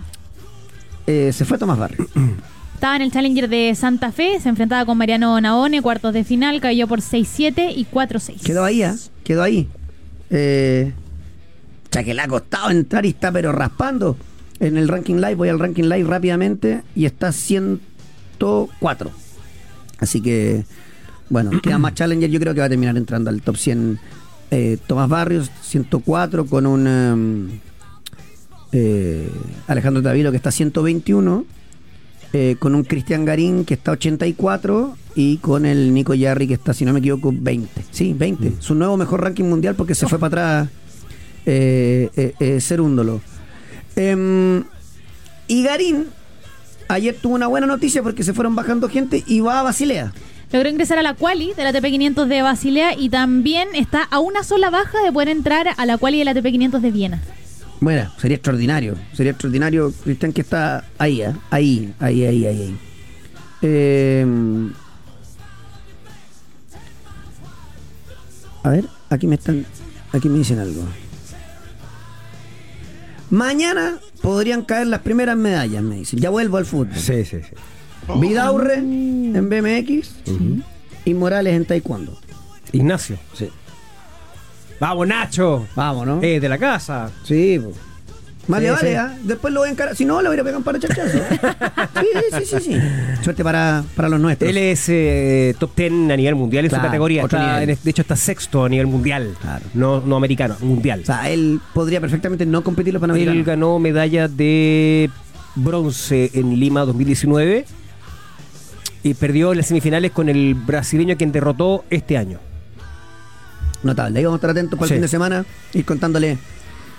Eh, se fue Tomás Barrio. Estaba en el Challenger de Santa Fe, se enfrentaba con Mariano Naone, cuartos de final, cayó por 6-7 y 4-6. Quedó ahí, ¿ah? Quedó ahí. Eh, ya que le ha costado entrar y está pero raspando. En el ranking live, voy al ranking live rápidamente y está 104. Así que, bueno, queda más Challenger. Yo creo que va a terminar entrando al top 100 eh, Tomás Barrios, 104, con un em, eh, Alejandro Tavilo que está 121. Eh, con un Cristian Garín que está 84 y con el Nico Yarri que está, si no me equivoco, 20. Sí, 20. Su nuevo mejor ranking mundial porque se fue para atrás eh, eh, eh, Cerúndolo. Em, y Garín ayer tuvo una buena noticia porque se fueron bajando gente y va a Basilea. Logró ingresar a la quali de la TP500 de Basilea y también está a una sola baja de poder entrar a la quali de la TP500 de Viena. Bueno, sería extraordinario. Sería extraordinario, Cristian, que está ahí, ¿ah? ahí, ahí, ahí, ahí, ahí. Em, a ver, aquí me están, aquí me dicen algo. Mañana podrían caer las primeras medallas, me dicen. Ya vuelvo al fútbol. Sí, sí, sí. Vidaurre en BMX y Morales en Taekwondo. Ignacio. Sí. Vamos, Nacho. Vamos, ¿no? Eh, de la casa. Sí, pues. Más Sí, le vale, sí. ¿ah? Después lo voy a encarar. Si no, lo voy a pegar un par de chachazos. sí, sí, sí, sí. Suerte para, para los nuestros. Él es eh, top 10 a nivel mundial en Claro, su categoría. Está- de hecho, está sexto a nivel mundial. Claro. No, no americano, mundial. O sea, él podría perfectamente no competir los Él panamericanos. ganó medalla de bronce en Lima 2019 y perdió en las semifinales con el brasileño quien derrotó este año. Notable. Ahí vamos a estar atentos para el Sí. fin de semana. Ir contándole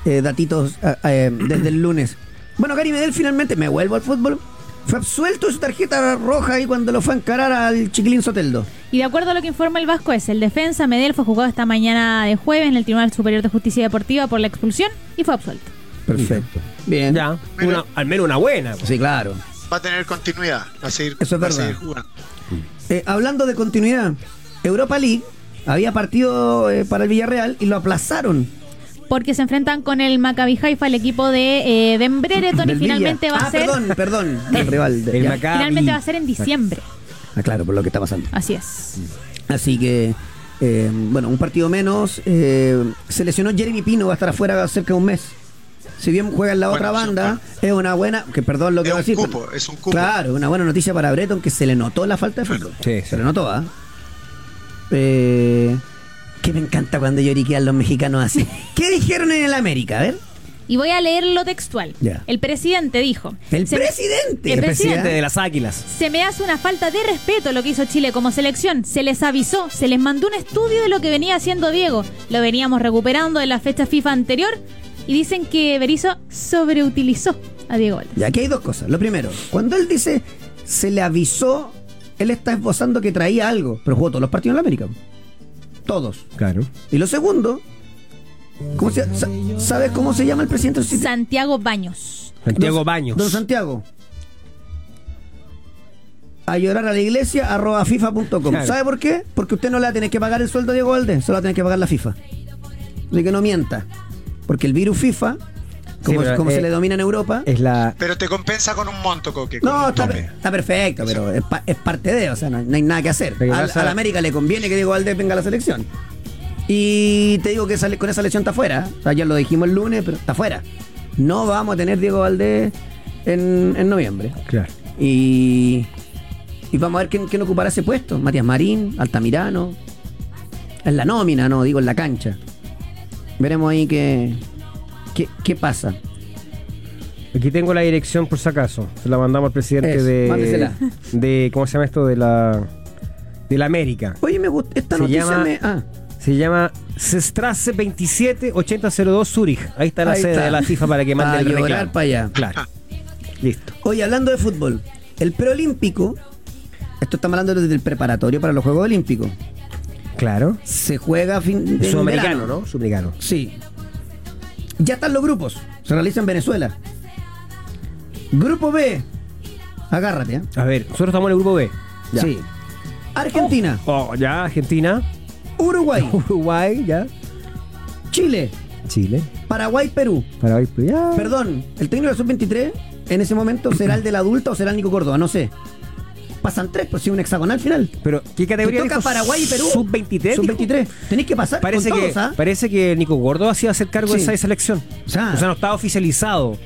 eh, datitos ah, eh, desde el lunes. Bueno, Gary Medel finalmente, me vuelvo al fútbol. Fue absuelto de su tarjeta roja ahí cuando lo fue a encarar al chiquilín Soteldo. Y de acuerdo a lo que informa el Vasco es el defensa Medel fue juzgado esta mañana de jueves en el Tribunal Superior de Justicia Deportiva por la expulsión y fue absuelto. Perfecto. Bien. Ya, una- al menos una buena. Sí, claro. Va a tener continuidad. Va a seguir, Eso es va a verdad. seguir jugando. Eh, hablando de continuidad, Europa League había partido eh, para el Villarreal y lo aplazaron. Porque se enfrentan con el Maccabi Haifa, el equipo de eh, y Villa. finalmente va ah, a ser perdón, perdón. El rival de- El. Maccabi. finalmente va a ser en diciembre. Ah, claro, por lo que está pasando. Así es. Así que, eh, bueno, un partido menos. eh, se lesionó Jeremy Pino, va a estar afuera cerca de un mes. Si bien juega en la otra banda, es una buena, que perdón lo que Es voy a un decir. cupo, pero- es un cupo. Claro, una buena noticia para Breton que se le notó la falta de fútbol. Sí, sí. Se le notó, ¿ah? Eh, que me encanta cuando lloriquean los mexicanos así. ¿Qué dijeron en el América? A ver. Y voy a leer lo textual. El presidente dijo. El "Se me- presidente. El El presidente de las Águilas. Se me hace una falta de respeto lo que hizo Chile como selección. Se les avisó, se les mandó un estudio de lo que venía haciendo Diego. Lo veníamos recuperando de la fecha FIFA anterior. Y dicen que Berizzo sobreutilizó a Diego Valdés. Ya, aquí hay dos cosas. Lo primero, cuando él dice se le avisó, él está esbozando que traía algo, pero jugó todos los partidos en la América. Todos. Claro. Y lo segundo, ¿cómo se, sa- ¿sabes cómo se llama el presidente del City? Santiago Baños. Santiago Don- Baños. Don Santiago. A llorar a la iglesia, arroba fifa.com. Claro. ¿Sabe por qué? Porque usted no le va a tener que pagar el sueldo a Diego Valdés, se lo va a tener que pagar la FIFA. Así que no mienta. Porque el virus FIFA como, pero, como eh, se le domina en Europa. Es la. Pero te compensa con un monto, Coque. No, está, perfecto, pero es, pa- es parte de, o sea, no, no hay nada que hacer. Que Al, América le conviene que Diego Valdés venga a la selección. Y te digo que esa- con esa lesión está fuera. O sea, ya lo dijimos el lunes, pero está fuera. No vamos a tener Diego Valdés en, en noviembre. Claro. Y, y vamos a ver quién, quién ocupará ese puesto. Matías Marín, Altamirano. En la nómina, no, digo en la cancha. Veremos ahí qué, qué, qué pasa. Aquí tengo la dirección por si acaso. Se la mandamos al presidente Eso, de, de. ¿Cómo se llama esto? De la. De la América. Oye, me gusta. Esta Se noticia llama- me. Ah, Se llama Strasse 27 8002 Zurich. Ahí está la Ahí sede está. de la FIFA para que mande A el llorar reclamo. para allá. Claro. Listo. Oye, hablando de fútbol, el preolímpico, esto estamos hablando desde el preparatorio para los Juegos Olímpicos, Claro. se juega a fin de Sudamericano, verano. ¿no? Sudamericano. Sí. Ya están los grupos, se realiza en Venezuela. Grupo B, agárrate, ¿eh? A ver, nosotros estamos en el grupo B. Ya. Sí. Argentina, Oh, ya, Argentina. Uruguay, Uruguay, ya. Chile, Chile. Paraguay, Perú. Paraguay, ya. Perdón, el técnico de la sub-23 en ese momento será el del adulta o será el Nico Córdoba, no sé. Pasan tres, pues sí, un hexagonal final. Pero, ¿qué categoría Te toca dijo? Paraguay y Perú. Sub-23. Sub-23. Tenéis que pasar Parece con que, ¿ah? parece que Nico Gordo ha sido a hacer cargo de esa selección. O sea, no está oficializado.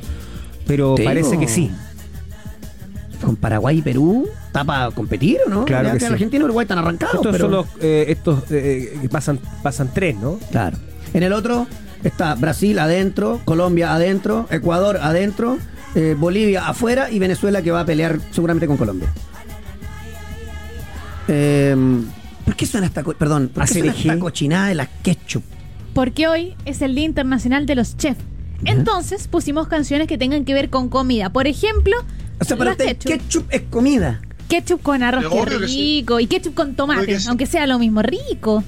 Pero Te parece digo. que sí. con Paraguay y Perú está para competir, ¿o no? Claro que sí. Argentina y Uruguay están arrancados. Estos pero- son los. eh, estos eh, que pasan, pasan tres, ¿no? Claro. En el otro está Brasil adentro, Colombia adentro, Ecuador adentro, eh, Bolivia afuera y Venezuela que va a pelear seguramente con Colombia. Eh, ¿Por qué suena esta, co- perdón, ¿por qué suena esta cochinada de la ketchup? Porque hoy es el Día Internacional de los Chefs. Entonces pusimos canciones que tengan que ver con comida. Por ejemplo, O sea, para las usted, ketchup. ketchup es comida. Ketchup con arroz, Pero qué obvio que sí. rico. Y ketchup con tomate, aunque sea lo mismo, rico.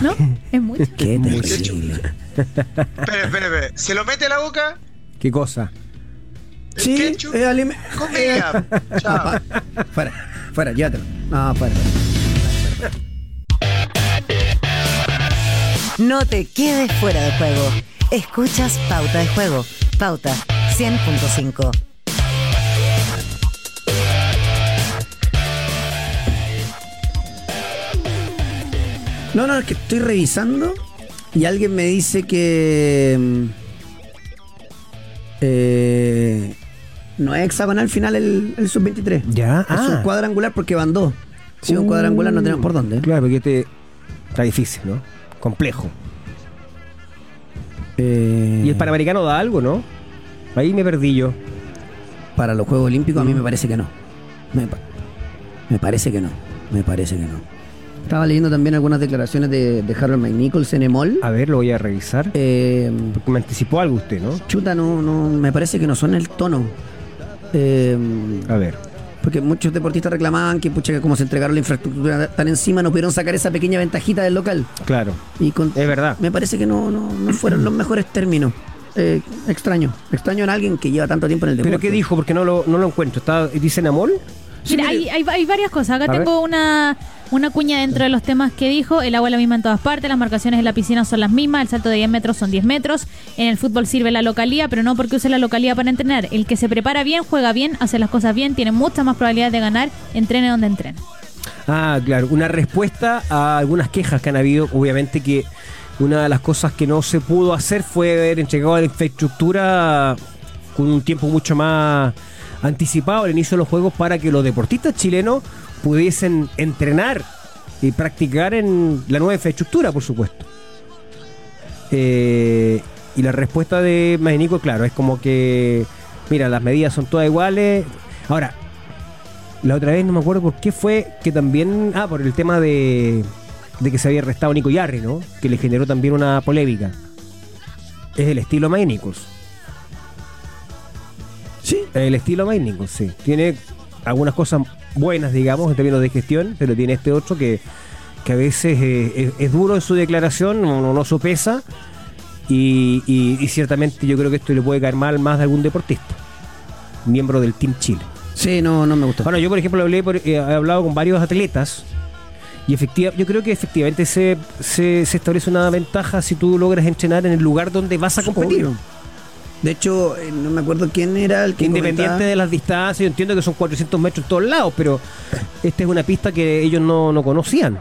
¿No? Es muy chistoso. Qué Muy terrible. Espera, espera, espera. ¿Se lo mete a la boca? ¿Qué cosa? ¿El Sí, ketchup? es alime- Comida. Chao. Fuera, fuera, llévatelo. No, fuera. No te quedes fuera de juego. Escuchas Pauta de Juego. Pauta 100.5. No, no, es que estoy revisando y alguien me dice que. mm, eh, no es hexagonal final el, el sub-23. Ya, Es ah. un cuadrangular porque van dos. Si es un cuadrangular no tenemos por dónde. Claro, porque este está difícil, ¿no? Complejo. Eh, Y el Panamericano da algo, ¿no? Ahí me perdí yo. Para los Juegos Olímpicos a mí me parece que no. Me, pa- me parece que no. Me parece que no. Estaba leyendo también algunas declaraciones de, de Harold McNichols en Emol. A ver, lo voy a revisar. Eh, Porque me anticipó algo usted, ¿no? chuta, no, no, me parece que no son el tono. Eh, A ver. Porque muchos deportistas reclamaban que, pucha, que como se entregaron la infraestructura tan encima, no pudieron sacar esa pequeña ventajita del local. Claro. Y con- Es verdad. Me parece que no, no, no fueron los mejores términos. Eh, extraño. Extraño en alguien que lleva tanto tiempo en el deporte. ¿Pero qué dijo? Porque no lo, no lo encuentro. ¿Está, ¿Dice Namol? Mira, hay, hay, hay varias cosas. Acá A tengo una, una cuña dentro de los temas que dijo. El agua es la misma en todas partes, las marcaciones en la piscina son las mismas, el salto de 10 metros son 10 metros. En el fútbol sirve la localía, pero no porque use la localía para entrenar. El que se prepara bien, juega bien, hace las cosas bien, tiene muchas más probabilidades de ganar, entrene donde entrene. Ah, claro. Una respuesta a algunas quejas que han habido. Obviamente que una de las cosas que no se pudo hacer fue haber entregado la infraestructura con un tiempo mucho más anticipado al inicio de los juegos para que los deportistas chilenos pudiesen entrenar y practicar en la nueva infraestructura, por supuesto. Eh, y la respuesta de Magnico, claro, es como que, mira, las medidas son todas iguales. Ahora, la otra vez no me acuerdo por qué fue que también. Ah, por el tema de, de que se había arrestado Nico Yarri, ¿no? Que le generó también una polémica. Es el estilo Mike. Sí. El estilo Nichols, sí. Tiene algunas cosas buenas, digamos, en términos de gestión, pero tiene este otro que, que a veces eh, es, es duro en su declaración, no, no sopesa. Y, y- y ciertamente yo creo que esto le puede caer mal más de algún deportista, miembro del Team Chile. Sí, no, no me gustó. Bueno, yo por ejemplo hablé por- eh, he hablado con varios atletas y efectiva, yo creo que efectivamente se, se, se establece una ventaja si tú logras entrenar en el lugar donde vas a competir. Obvio. De hecho, eh, no me acuerdo quién era el que Independiente comentaba- de las distancias, yo entiendo que son 400 metros en todos lados, pero esta es una pista que ellos no, no conocían.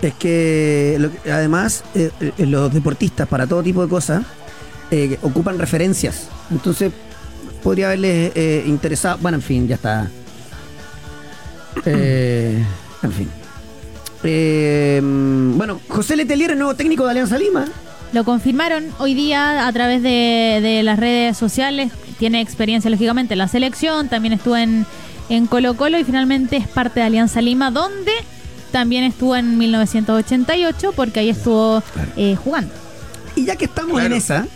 Es que lo además eh, eh, los deportistas para todo tipo de cosas eh, ocupan referencias. Entonces podría haberles eh, interesado. Bueno, en fin, ya está. Eh, en fin. Eh, bueno, José Letelier, el nuevo técnico de Alianza Lima. Lo confirmaron hoy día a través de, de las redes sociales. Tiene experiencia, lógicamente, en la selección. También estuvo en, en Colo Colo y finalmente es parte de Alianza Lima, donde también estuvo en 1988 porque ahí estuvo eh, jugando. Y ya que estamos en esa,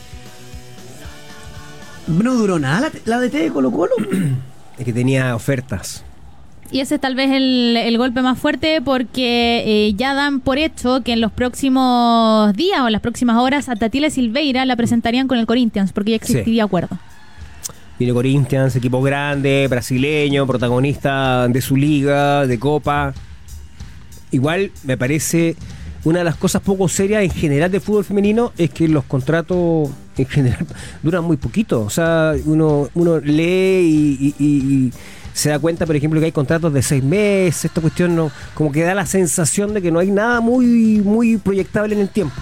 no duró nada la, la DT de Colo Colo. Es que tenía ofertas. Y ese es tal vez el, el golpe más fuerte porque eh, ya dan por hecho que en los próximos días o las próximas horas a Tatila Silveira la presentarían con el Corinthians porque ya existiría acuerdo. Viene Corinthians, equipo grande, brasileño, protagonista de su liga, de Copa. Igual me parece una de las cosas poco serias en general del fútbol femenino es que los contratos en general duran muy poquito. O sea, uno, uno lee y, y- y- y se da cuenta, por ejemplo, que hay contratos de seis meses. Esta cuestión no, como que da la sensación de que no hay nada muy, muy proyectable en el tiempo.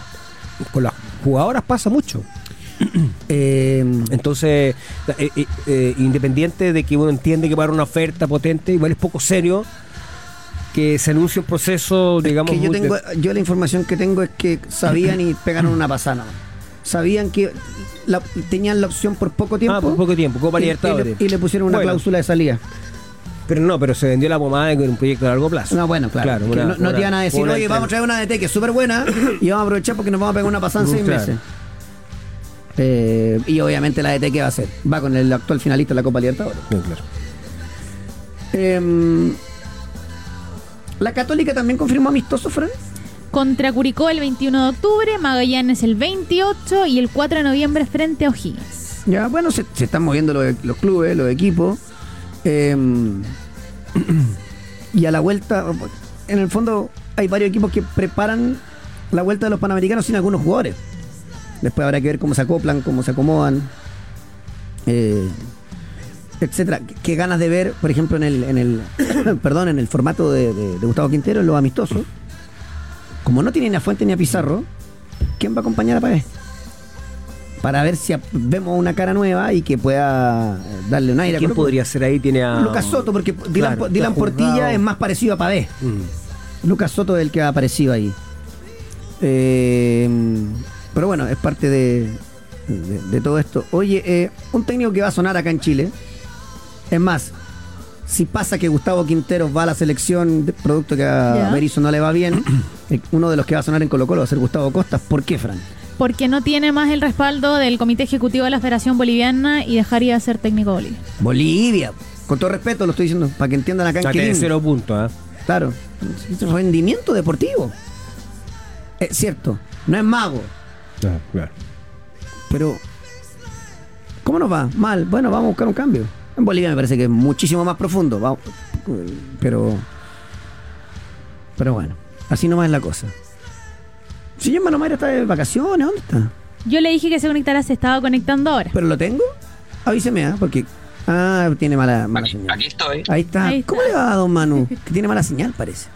Con las jugadoras pasa mucho. Eh, Entonces, eh, eh, eh, independiente de que uno entiende que va a haber una oferta potente, igual es poco serio que se anuncie un proceso, digamos, que yo, muy- tengo, yo la información que tengo es que sabían y pegaron una pasada. Sabían que la- tenían la opción por poco tiempo. Ah, por poco tiempo, Copa y- y, Libertadores. le, y le pusieron una Bueno. cláusula de salida. Pero no, pero se vendió la pomada en un proyecto a largo plazo. No, bueno, claro. que una- no, no te iban a decir, oye, vamos a traer una DT que es súper buena y vamos a aprovechar porque nos vamos a pegar una pasada en seis Claro. meses. Eh, y obviamente la DT, ¿qué va a hacer? Va con el actual finalista de la Copa Libertadores. Claro. Eh, la Católica también confirmó amistoso, Fran. Contra Curicó el 21 de octubre, Magallanes el 28 y el 4 de noviembre frente a O'Higgins. Ya, bueno, se, se están moviendo los, los clubes, los equipos. Eh, y a la vuelta, en el fondo, hay varios equipos que preparan la vuelta de los panamericanos sin algunos jugadores. Después habrá que ver cómo se acoplan, cómo se acomodan, eh, etcétera. Qué- ganas de ver, por ejemplo, en el, perdón, en el formato de Gustavo Quintero, en los amistosos. Como no tiene ni a Fuente ni a Pizarro, ¿quién va a acompañar a Paez? Para ver si vemos una cara nueva y que pueda darle un aire. a ¿Quién podría ser ahí? Tiene a. Lucas Soto, porque Dylan, Claro, Dylan está Portilla es más parecido a Pavés. Mm. Lucas Soto es el que ha aparecido ahí. Eh, pero bueno, es parte de, de, de todo esto. Oye, eh, un técnico que va a sonar acá en Chile. Es más, si pasa que Gustavo Quinteros va a la selección, de producto que a. Berizzo no le va bien, eh, uno de los que va a sonar en Colo Colo va a ser Gustavo Costas. ¿Por qué, Fran? Porque no tiene más el respaldo del Comité Ejecutivo de la Federación Boliviana y dejaría de ser técnico de Bolivia. Bolivia. Con todo respeto lo estoy diciendo, para que entiendan acá en Quilín. cero puntos, ¿ah? Claro. Rendimiento deportivo. Es cierto, no es mago, Ah, claro. pero ¿cómo nos va? Mal. Bueno, vamos a buscar un cambio. En Bolivia me parece que es muchísimo más profundo, vamos, pero pero bueno, así nomás es la cosa. Si yo Mano Mayra está de vacaciones, ¿dónde está? Yo le dije que se conectara, se estaba conectando ahora. ¿Pero lo tengo? Avíseme, ¿ah? Porque ah, tiene mala, mala Aquí, señal. aquí estoy. Ahí está. Ahí ¿Cómo está. le va a don Manu? Que tiene mala señal, parece.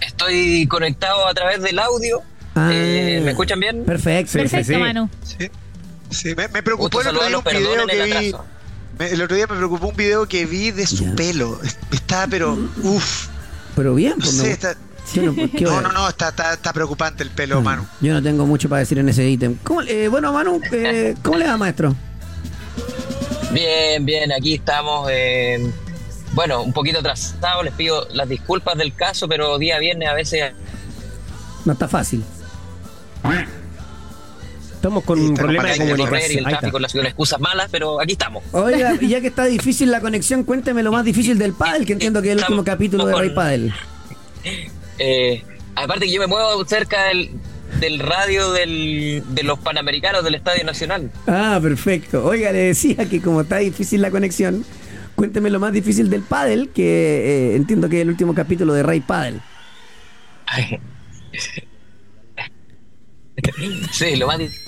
Estoy conectado a través del audio. Ah. Eh, ¿Me escuchan bien? Perfecto. Perfecto, sí. Manu. Sí. Sí, me, me preocupó el otro día un video que vi. me- el otro día me preocupó un video que vi de su Ya. pelo. Estaba, pero, uff. Pero bien, No pues sé, no- está- yo no, ¿qué no, no, no, está, está, está preocupante el pelo, Manu. Yo no tengo mucho para decir en ese ítem. ¿Cómo- eh, bueno, Manu, eh, ¿cómo le va, maestro? Bien, bien, aquí estamos. eh, bueno, un poquito atrasado, les pido las disculpas del caso, pero día viernes a veces No está fácil. Estamos con un problema de correr y comunicación. el tráfico está. en la ciudad, excusas malas, pero aquí estamos. Oiga, y ya que está difícil la conexión, cuénteme lo más difícil del pádel, que entiendo que es el último capítulo de Ray Padel. Eh, aparte que yo me muevo cerca del, del radio del, de los Panamericanos del Estadio Nacional. Ah, perfecto. Oiga, le decía que como está difícil la conexión, cuénteme lo más difícil del pádel, que eh, entiendo que es el último capítulo de Ray Padel. sí, lo más difícil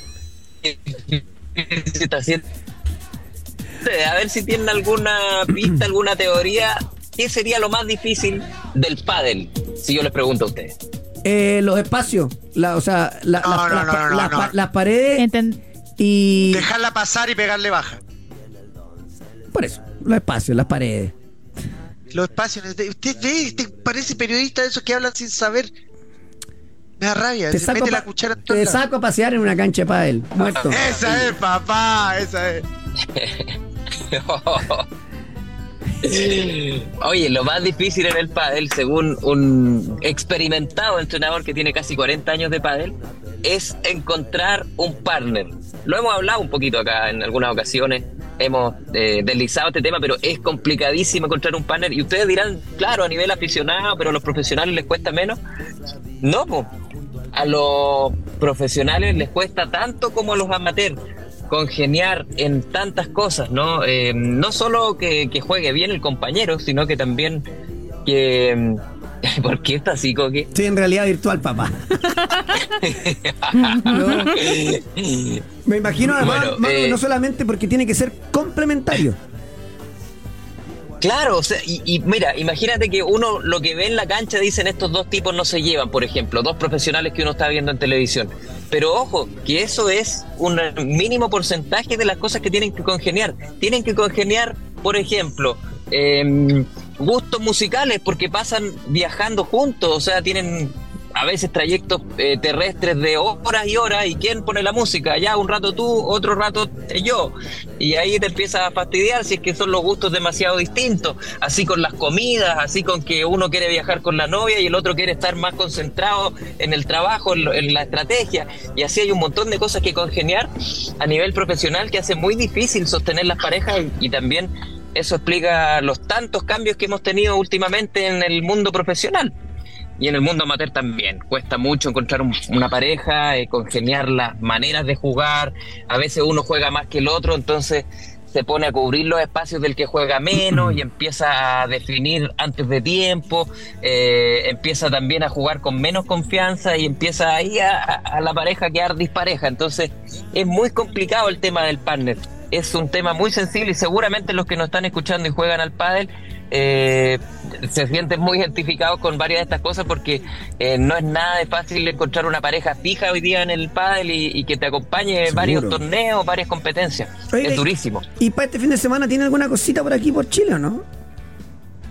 está haciendo. A ver si tienen alguna pista, alguna teoría. ¿Qué sería lo más difícil del pádel? Si yo les pregunto a ustedes. Eh, los espacios, la, o sea, la- No, las- no, las- no, no, las- no. las paredes Enten- y... Dejarla pasar y pegarle baja. Por eso, los espacios, las paredes. Los espacios. ¿Usted ve? ¿Te parece periodista de esos que hablan sin saber? Me da rabia. Te se saco, mete la cuchara en te saco a pasear en una cancha de pádel, muerto. Esa es, papá. Esa es. Oye, lo más difícil en el pádel, según un experimentado entrenador que tiene casi 40 años de pádel, es encontrar un partner. Lo hemos hablado un poquito acá en algunas ocasiones, hemos eh, deslizado este tema, pero es complicadísimo encontrar un partner. Y ustedes dirán, claro, a nivel aficionado, pero a los profesionales les cuesta menos. No, po. a los profesionales les cuesta tanto como a los amateurs congeniar en tantas cosas, ¿no? Eh, no solo que, que juegue bien el compañero, sino que también que... ¿Por qué está así, Coque? Estoy en realidad virtual, papá. No. Me imagino además, Bueno, eh, no solamente porque tiene que ser complementario. Claro, o sea, y, y mira, imagínate que uno lo que ve en la cancha dicen estos dos tipos no se llevan, por ejemplo, dos profesionales que uno está viendo en televisión. Pero ojo, que eso es un mínimo porcentaje de las cosas que tienen que congeniar. Tienen que congeniar, por ejemplo, em, gustos musicales porque pasan viajando juntos, o sea, tienen a veces trayectos eh, terrestres de horas y horas y quién pone la música, ya un rato tú, otro rato yo. Y ahí te empieza a fastidiar si es que son los gustos demasiado distintos, así con las comidas, así con que uno quiere viajar con la novia y el otro quiere estar más concentrado en el trabajo, en, lo- en la estrategia. Y así hay un montón de cosas que congeniar a nivel profesional que hace muy difícil sostener las parejas y, y también eso explica los tantos cambios que hemos tenido últimamente en el mundo profesional. Y en el mundo amateur también. Cuesta mucho encontrar un- una pareja, eh, congeniar las maneras de jugar. A veces uno juega más que el otro, entonces se pone a cubrir los espacios del que juega menos y empieza a definir antes de tiempo. eh, empieza también a jugar con menos confianza y empieza ahí a la pareja a quedar dispareja. Entonces es muy complicado el tema del partner. Es un tema muy sensible y seguramente los que nos están escuchando y juegan al pádel eh, se sienten muy identificados con varias de estas cosas porque eh, no es nada de fácil encontrar una pareja fija hoy día en el pádel y, y que te acompañe en varios Seguro. torneos, varias competencias. Es durísimo. ¿Y para este fin de semana tiene alguna cosita por aquí, por Chile o no?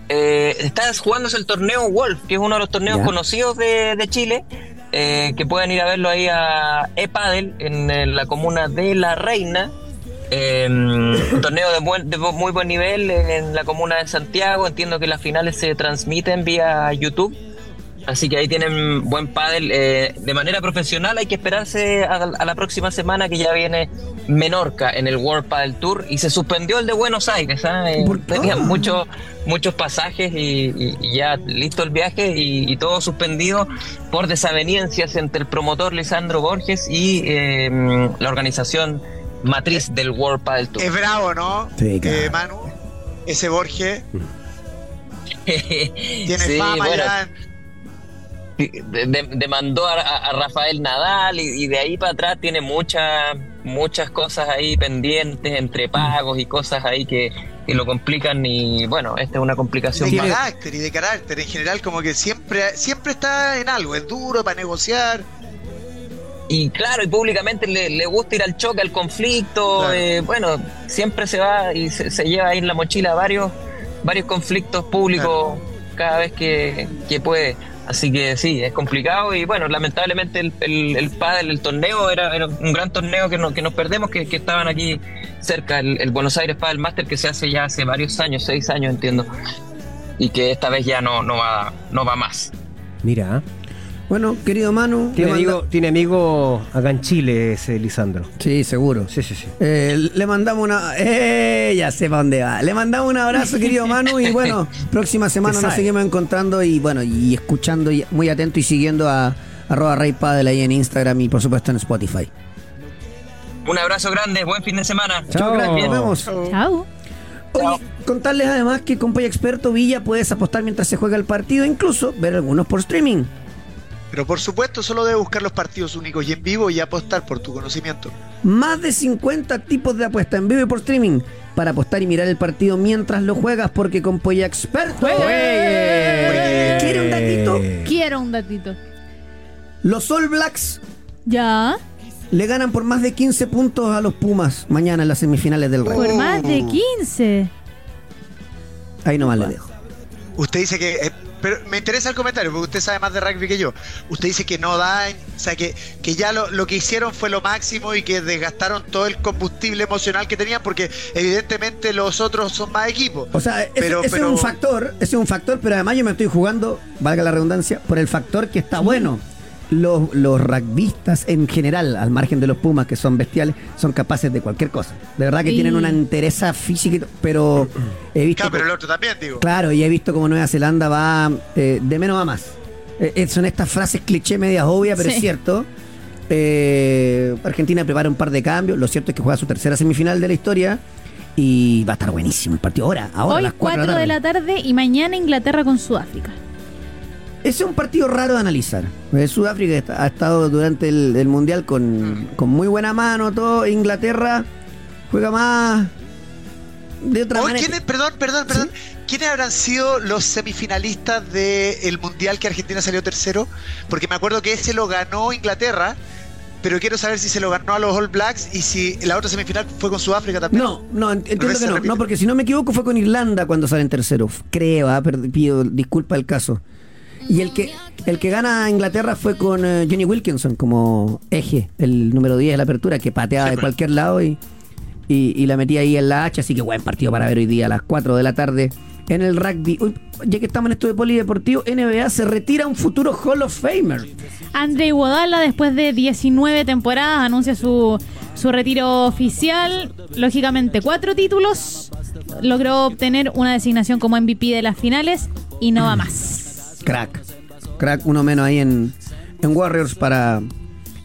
Eh, estás jugándose el torneo Wolf, que es uno de los torneos Ya. conocidos de, de Chile, eh, que pueden ir a verlo ahí a E-Padel en, la comuna de La Reina. Eh, un torneo de, buen- de muy buen nivel en la comuna de Santiago. Entiendo que las finales se transmiten vía YouTube. Así que ahí tienen buen pádel. Eh, de manera profesional hay que esperarse a, a la próxima semana que ya viene Menorca en el World Padel Tour y se suspendió el de Buenos Aires. ¿ah? Eh, tenían muchos muchos pasajes y, y- y ya listo el viaje y, y todo suspendido por desavenencias entre el promotor Lisandro Borges y eh, la organización matriz del World Padel Tour. Es bravo, ¿no? Sí, claro. Eh, Manu. Ese Borges tiene Sí, fama bueno, ya. de- de- demandó a, a- a Rafael Nadal y, y de ahí para atrás tiene muchas muchas cosas ahí pendientes entre pagos y cosas ahí que, que lo complican y bueno, esta es una complicación De más. carácter y de carácter en general, como que siempre, siempre está en algo, es duro para negociar. Y claro, y públicamente le, le gusta ir al choque, al conflicto, Claro. eh, bueno, siempre se va y se, se lleva ahí en la mochila varios, varios conflictos públicos cada vez que, que puede. Así que sí, es complicado y bueno, lamentablemente el, el, el pádel, el torneo era, era un gran torneo que, no- que nos perdemos, que, que estaban aquí cerca, el, el Buenos Aires Padel Master que se hace ya hace varios años, seis años entiendo, y que esta vez ya no, no, va, no va más. Mira, Bueno, querido Manu. tiene manda- amigo, tiene amigo acá en Chile ese Lisandro. Sí, seguro. Sí, sí, sí. Eh, le mandamos una. ¡Eh! Ya sé para dónde va. Le mandamos un abrazo, querido Manu. Y bueno, próxima semana Se nos seguimos encontrando y bueno, y escuchando y muy atento y siguiendo a arroba Rey Padel ahí en Instagram y por supuesto en Spotify. Un abrazo grande, buen fin de semana. Chao. gracias, nos vemos. Chao. Oye, contarles además que con Polla Experto Villa puedes apostar mientras se juega el partido, incluso ver algunos por streaming. Pero por supuesto, solo debes buscar los partidos únicos y en vivo y apostar por tu conocimiento. Más de 50 tipos de apuesta en vivo y por streaming para apostar y mirar el partido mientras lo juegas porque con Polla Experto ¡Juegue! ¿Quiere un datito? Quiero un datito. Los All Blacks Ya. le ganan por más de 15 puntos a los Pumas mañana en las semifinales del Rey. Por más de 15. Ahí nomás le dejo. Usted dice que. Pero me interesa el comentario, porque usted sabe más de rugby que yo. Usted dice que no da, o sea, que, que ya lo, lo que hicieron fue lo máximo y que desgastaron todo el combustible emocional que tenían, porque evidentemente los otros son más equipos. O sea, ese, Pero- ese pero- es un factor, ese es un factor, pero además yo me estoy jugando, valga la redundancia, por el factor que está bueno. Los, los rugbyistas en general, al margen de los Pumas, que son bestiales, son capaces de cualquier cosa. De verdad que Sí. tienen una entereza física, pero he visto... Claro, pero el otro también, digo. Claro, y he visto como Nueva Zelanda va eh, de menos a más. Eh, eh, son estas frases cliché medias obvias, pero Sí. es cierto. Eh, Argentina prepara un par de cambios. Lo cierto es que juega su tercera semifinal de la historia. Y va a estar buenísimo el partido. Ahora, ahora a Hoy las 4 4 de la tarde y mañana Inglaterra con Sudáfrica. Ese es un partido raro de analizar. Eh, Sudáfrica ha estado durante el, el Mundial con, con muy buena mano, todo. Inglaterra juega más de otra Hoy, manera. ¿quiénes- perdón, perdón, perdón. ¿Quiénes habrán sido los semifinalistas del Mundial que Argentina salió tercero? Porque me acuerdo que ese lo ganó Inglaterra, pero quiero saber si se lo ganó a los All Blacks y si la otra semifinal fue con Sudáfrica también. No, no, ent- entiendo que no. No, porque si no me equivoco fue con Irlanda cuando salen tercero. F- Creo, per- pido disculpa el caso. Y el que el que gana a Inglaterra fue con eh, Johnny Wilkinson como eje, el número 10 de la apertura, que pateaba de cualquier lado y, y, y la metía ahí en la hacha. Así que buen partido para ver hoy día a las 4 de la tarde en el rugby. Uy, ya que estamos en esto de polideportivo, NBA se retira un futuro Hall of Famer. André Iguodala, después de 19 temporadas, anuncia su, su retiro oficial. Lógicamente, cuatro títulos. Logró obtener una designación como MVP de las finales y no va más. Crack. Crack, uno menos ahí en, en Warriors para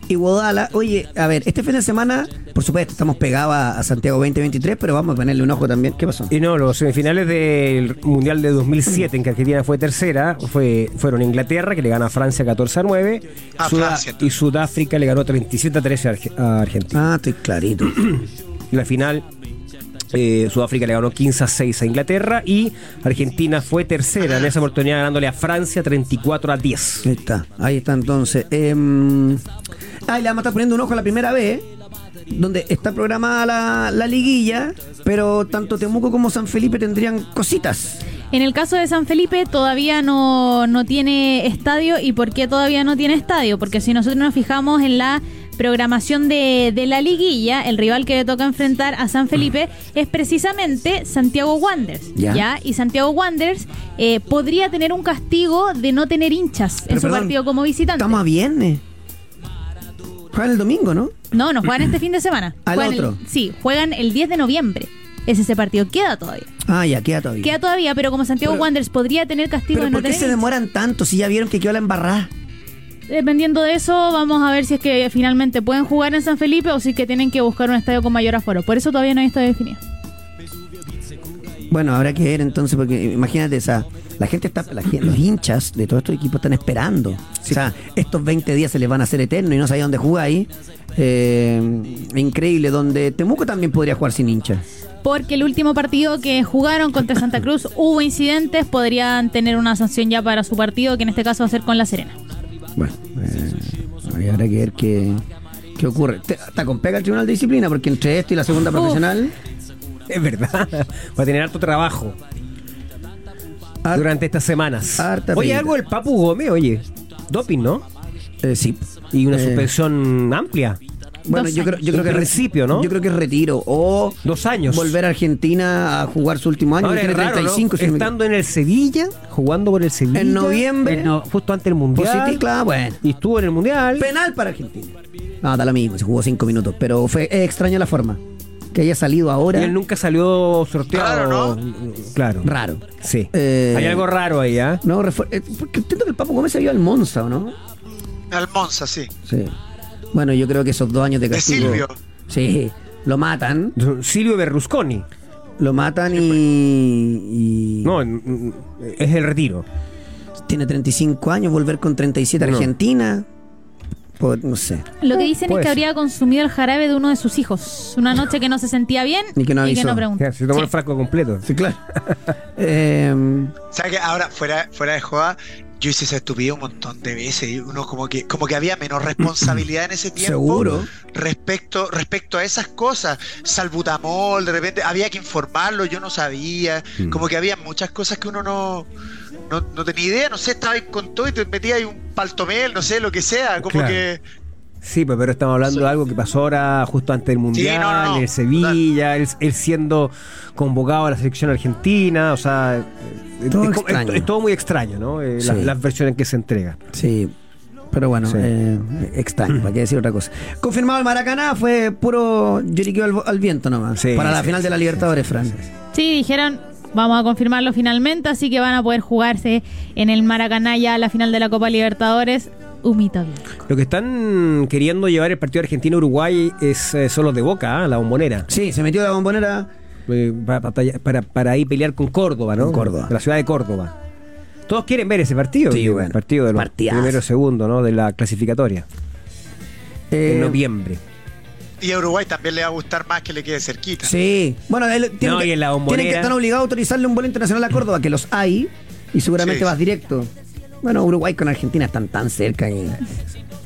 Iguodala. Oye, a ver, este fin de semana, por supuesto, estamos pegados a, a Santiago 2023, pero vamos a ponerle un ojo también. ¿Qué pasó? Y no, los semifinales del Mundial de 2007, en que Argentina fue tercera, fue, fueron Inglaterra, que le gana a Francia 14 a 9, A Sudá- Francia, entonces. y Sudáfrica le ganó 37 a 13 a Arge- a Argentina. Ah, estoy clarito. La final, eh, Sudáfrica le ganó 15 a 6 a Inglaterra y Argentina fue tercera en esa oportunidad ganándole a Francia 34 a 10. Ahí está, ahí está entonces. Em, ah, y le vamos a estar poniendo un ojo a la primera vez, donde está programada la, la liguilla, pero tanto Temuco como San Felipe tendrían cositas. En el caso de San Felipe todavía no, no tiene estadio. ¿Y por qué todavía no tiene estadio? Porque si nosotros nos fijamos en la programación de, de la liguilla, el rival que le toca enfrentar a San Felipe es precisamente Santiago Wanderers. Ya. Y Santiago Wanderers eh, podría tener un castigo de no tener hinchas en su perdón, partido como visitante. Estamos a viernes. Juegan el domingo, ¿no? No, no juegan este fin de semana. Al Juegan el- otro. sí, juegan el 10 de noviembre. Es ese partido. Queda todavía. Ah, ya, queda todavía. Queda todavía, pero como Santiago Pero- Wanderers podría tener castigo Pero de no ¿por qué tener se demoran tanto si ya vieron que quedó la embarrada? Dependiendo de eso, vamos a ver si es que finalmente pueden jugar en San Felipe o si es que tienen que buscar un estadio con mayor aforo. Por eso todavía no hay estadio definido. Bueno, habrá que ver entonces, porque imagínate, o sea, la gente está, la gente- los hinchas de todos estos equipos están esperando. O sea, estos 20 días se les van a hacer eternos y no sabía dónde jugar ahí. Eh, increíble, donde Temuco también podría jugar sin hinchas. Porque el último partido que jugaron contra Santa Cruz hubo incidentes, podrían tener una sanción ya para su partido, que en este caso va a ser con La Serena. Bueno, eh, habrá que ver qué, qué ocurre. Está con pega el Tribunal de Disciplina, porque entre esto y la segunda profesional. Es verdad. Va a tener harto trabajo durante estas semanas. harta oye, algo del Papu Gómez, oye. Doping, ¿no? eh, sí. Y una Eh, suspensión amplia. Bueno, yo creo, yo creo que re- principio, ¿no? Yo creo que es retiro. O Dos años. volver a Argentina a jugar su último año. Ahora que es tiene raro, ¿no? 35, si no me Estando en el Sevilla, jugando por el Sevilla. En noviembre. en no- justo antes del Mundial. Positivo, claro, bueno. Y estuvo en el Mundial. Penal para Argentina. No, da lo mismo, se jugó cinco minutos. Pero fue es extraña la forma. Que haya salido ahora. Y él nunca salió sorteado. Claro. Raro. Sí. Eh, Hay algo raro ahí, ¿ah? No, eh, porque entiendo que el Papo Gómez se vio al Monza, ¿o no? Al Monza, sí. Sí. Bueno, yo creo que esos dos años de De castigo. Silvio. Sí. Lo matan. Silvio Berlusconi. Lo matan y. y- No, es el retiro. tiene 35 años, volver con 37 a No. Argentina. Pues, no sé. Lo que dicen es que habría consumido el jarabe de uno de sus hijos. Una noche que no se sentía bien Y que no avisó. preguntó. Ya, Se tomó Sí. el frasco completo. Sí, claro. Eh, O sea que ahora, fuera, fuera de joda, yo hice esa estupidez un montón de veces. Y uno como que, como que había menos responsabilidad en ese tiempo. Seguro. Respecto, respecto a esas cosas. Salbutamol, de repente había que informarlo, yo no sabía. Mm. Como que había muchas cosas que uno no, no, no tenía idea. No sé, estaba ahí con todo y te metías ahí un paltomel, no sé, lo que sea. Como Claro. que. Sí, pues, pero estamos hablando de algo que pasó ahora justo antes del Mundial, no, no, no. en Sevilla, él, él siendo convocado a la selección argentina, o sea, Todo es, como- extraño. es- es todo muy extraño, ¿no? Eh, las, Sí. las versiones en que se entrega. sí. Pero bueno, Sí. eh, extraño, para qué decir otra cosa. Confirmado el Maracaná, fue puro lloriqueo al, al viento nomás. Sí, para la sí, final de la Libertadores, Fran. Sí, dijeron, vamos a confirmarlo finalmente, así que van a poder jugarse en el Maracaná ya la final de la Copa Libertadores. Humita Blanco. Lo que están queriendo llevar el partido Argentina-Uruguay es eh, son los de Boca, ¿ah? la bombonera. Sí, se metió la bombonera. Eh, para, para, para, ahí pelear con Córdoba, ¿no? Con Córdoba. De la ciudad de Córdoba. Todos quieren ver ese partido. Sí, el partido de los Partidazo. primero segundo, ¿no? De la clasificatoria. Eh, en noviembre. Y a Uruguay también le va a gustar más que le quede cerquita. Sí. Bueno, él, No, que, y en la bombonera- tienen que estar obligados a autorizarle un vuelo internacional a Córdoba, que los hay, y seguramente Sí. vas directo. Bueno, Uruguay con Argentina están tan cerca que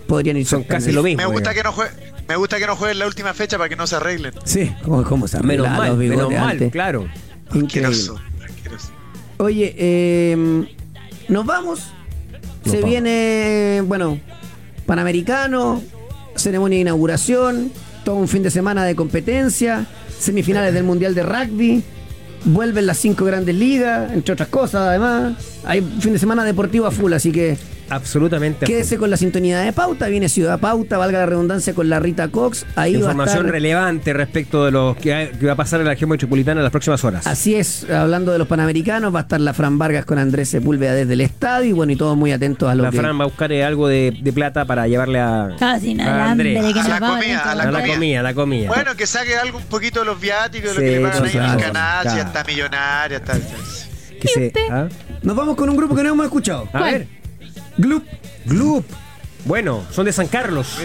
podrían ir Son casi lo mismo. Me gusta digamos. que no juegue, me gusta que no jueguen la última fecha para que no se arreglen. Sí, ¿cómo, cómo se Menos arreglan mal, menos mal, antes? claro. Increíble. Oye, eh, nos vamos. Nos Se vamos. viene, bueno, Panamericano, ceremonia de inauguración, todo un fin de semana de competencia, semifinales del Mundial de Rugby, vuelven las cinco grandes ligas, entre otras cosas además. Hay fin de semana deportivo a full, así que Absolutamente. quédese con la sintonía de Pauta. Viene Ciudad Pauta, valga la redundancia, con la Rita Cox. Ahí va a Información estar... relevante respecto de lo que, va a pasar en la región metropolitana en las próximas horas. Así es, hablando de los panamericanos, va a estar la Fran Vargas con Andrés Sepúlveda desde el estadio y bueno, y todos muy atentos a lo La que... Fran va a buscar eh, algo de, de plata para llevarle a, Casi a nada, Andrés. que A la va comida, a la la comida. comida, a la comida. Bueno, que saque algo un poquito de los viáticos, de lo Sí, que le pagan ahí en el claro, canal, si ya claro. está millonaria, está. Que se- ¿ah? Nos vamos con un grupo que no hemos escuchado. A ¿Cuál? ver. Gloop. Gloop. Bueno, son de San Carlos.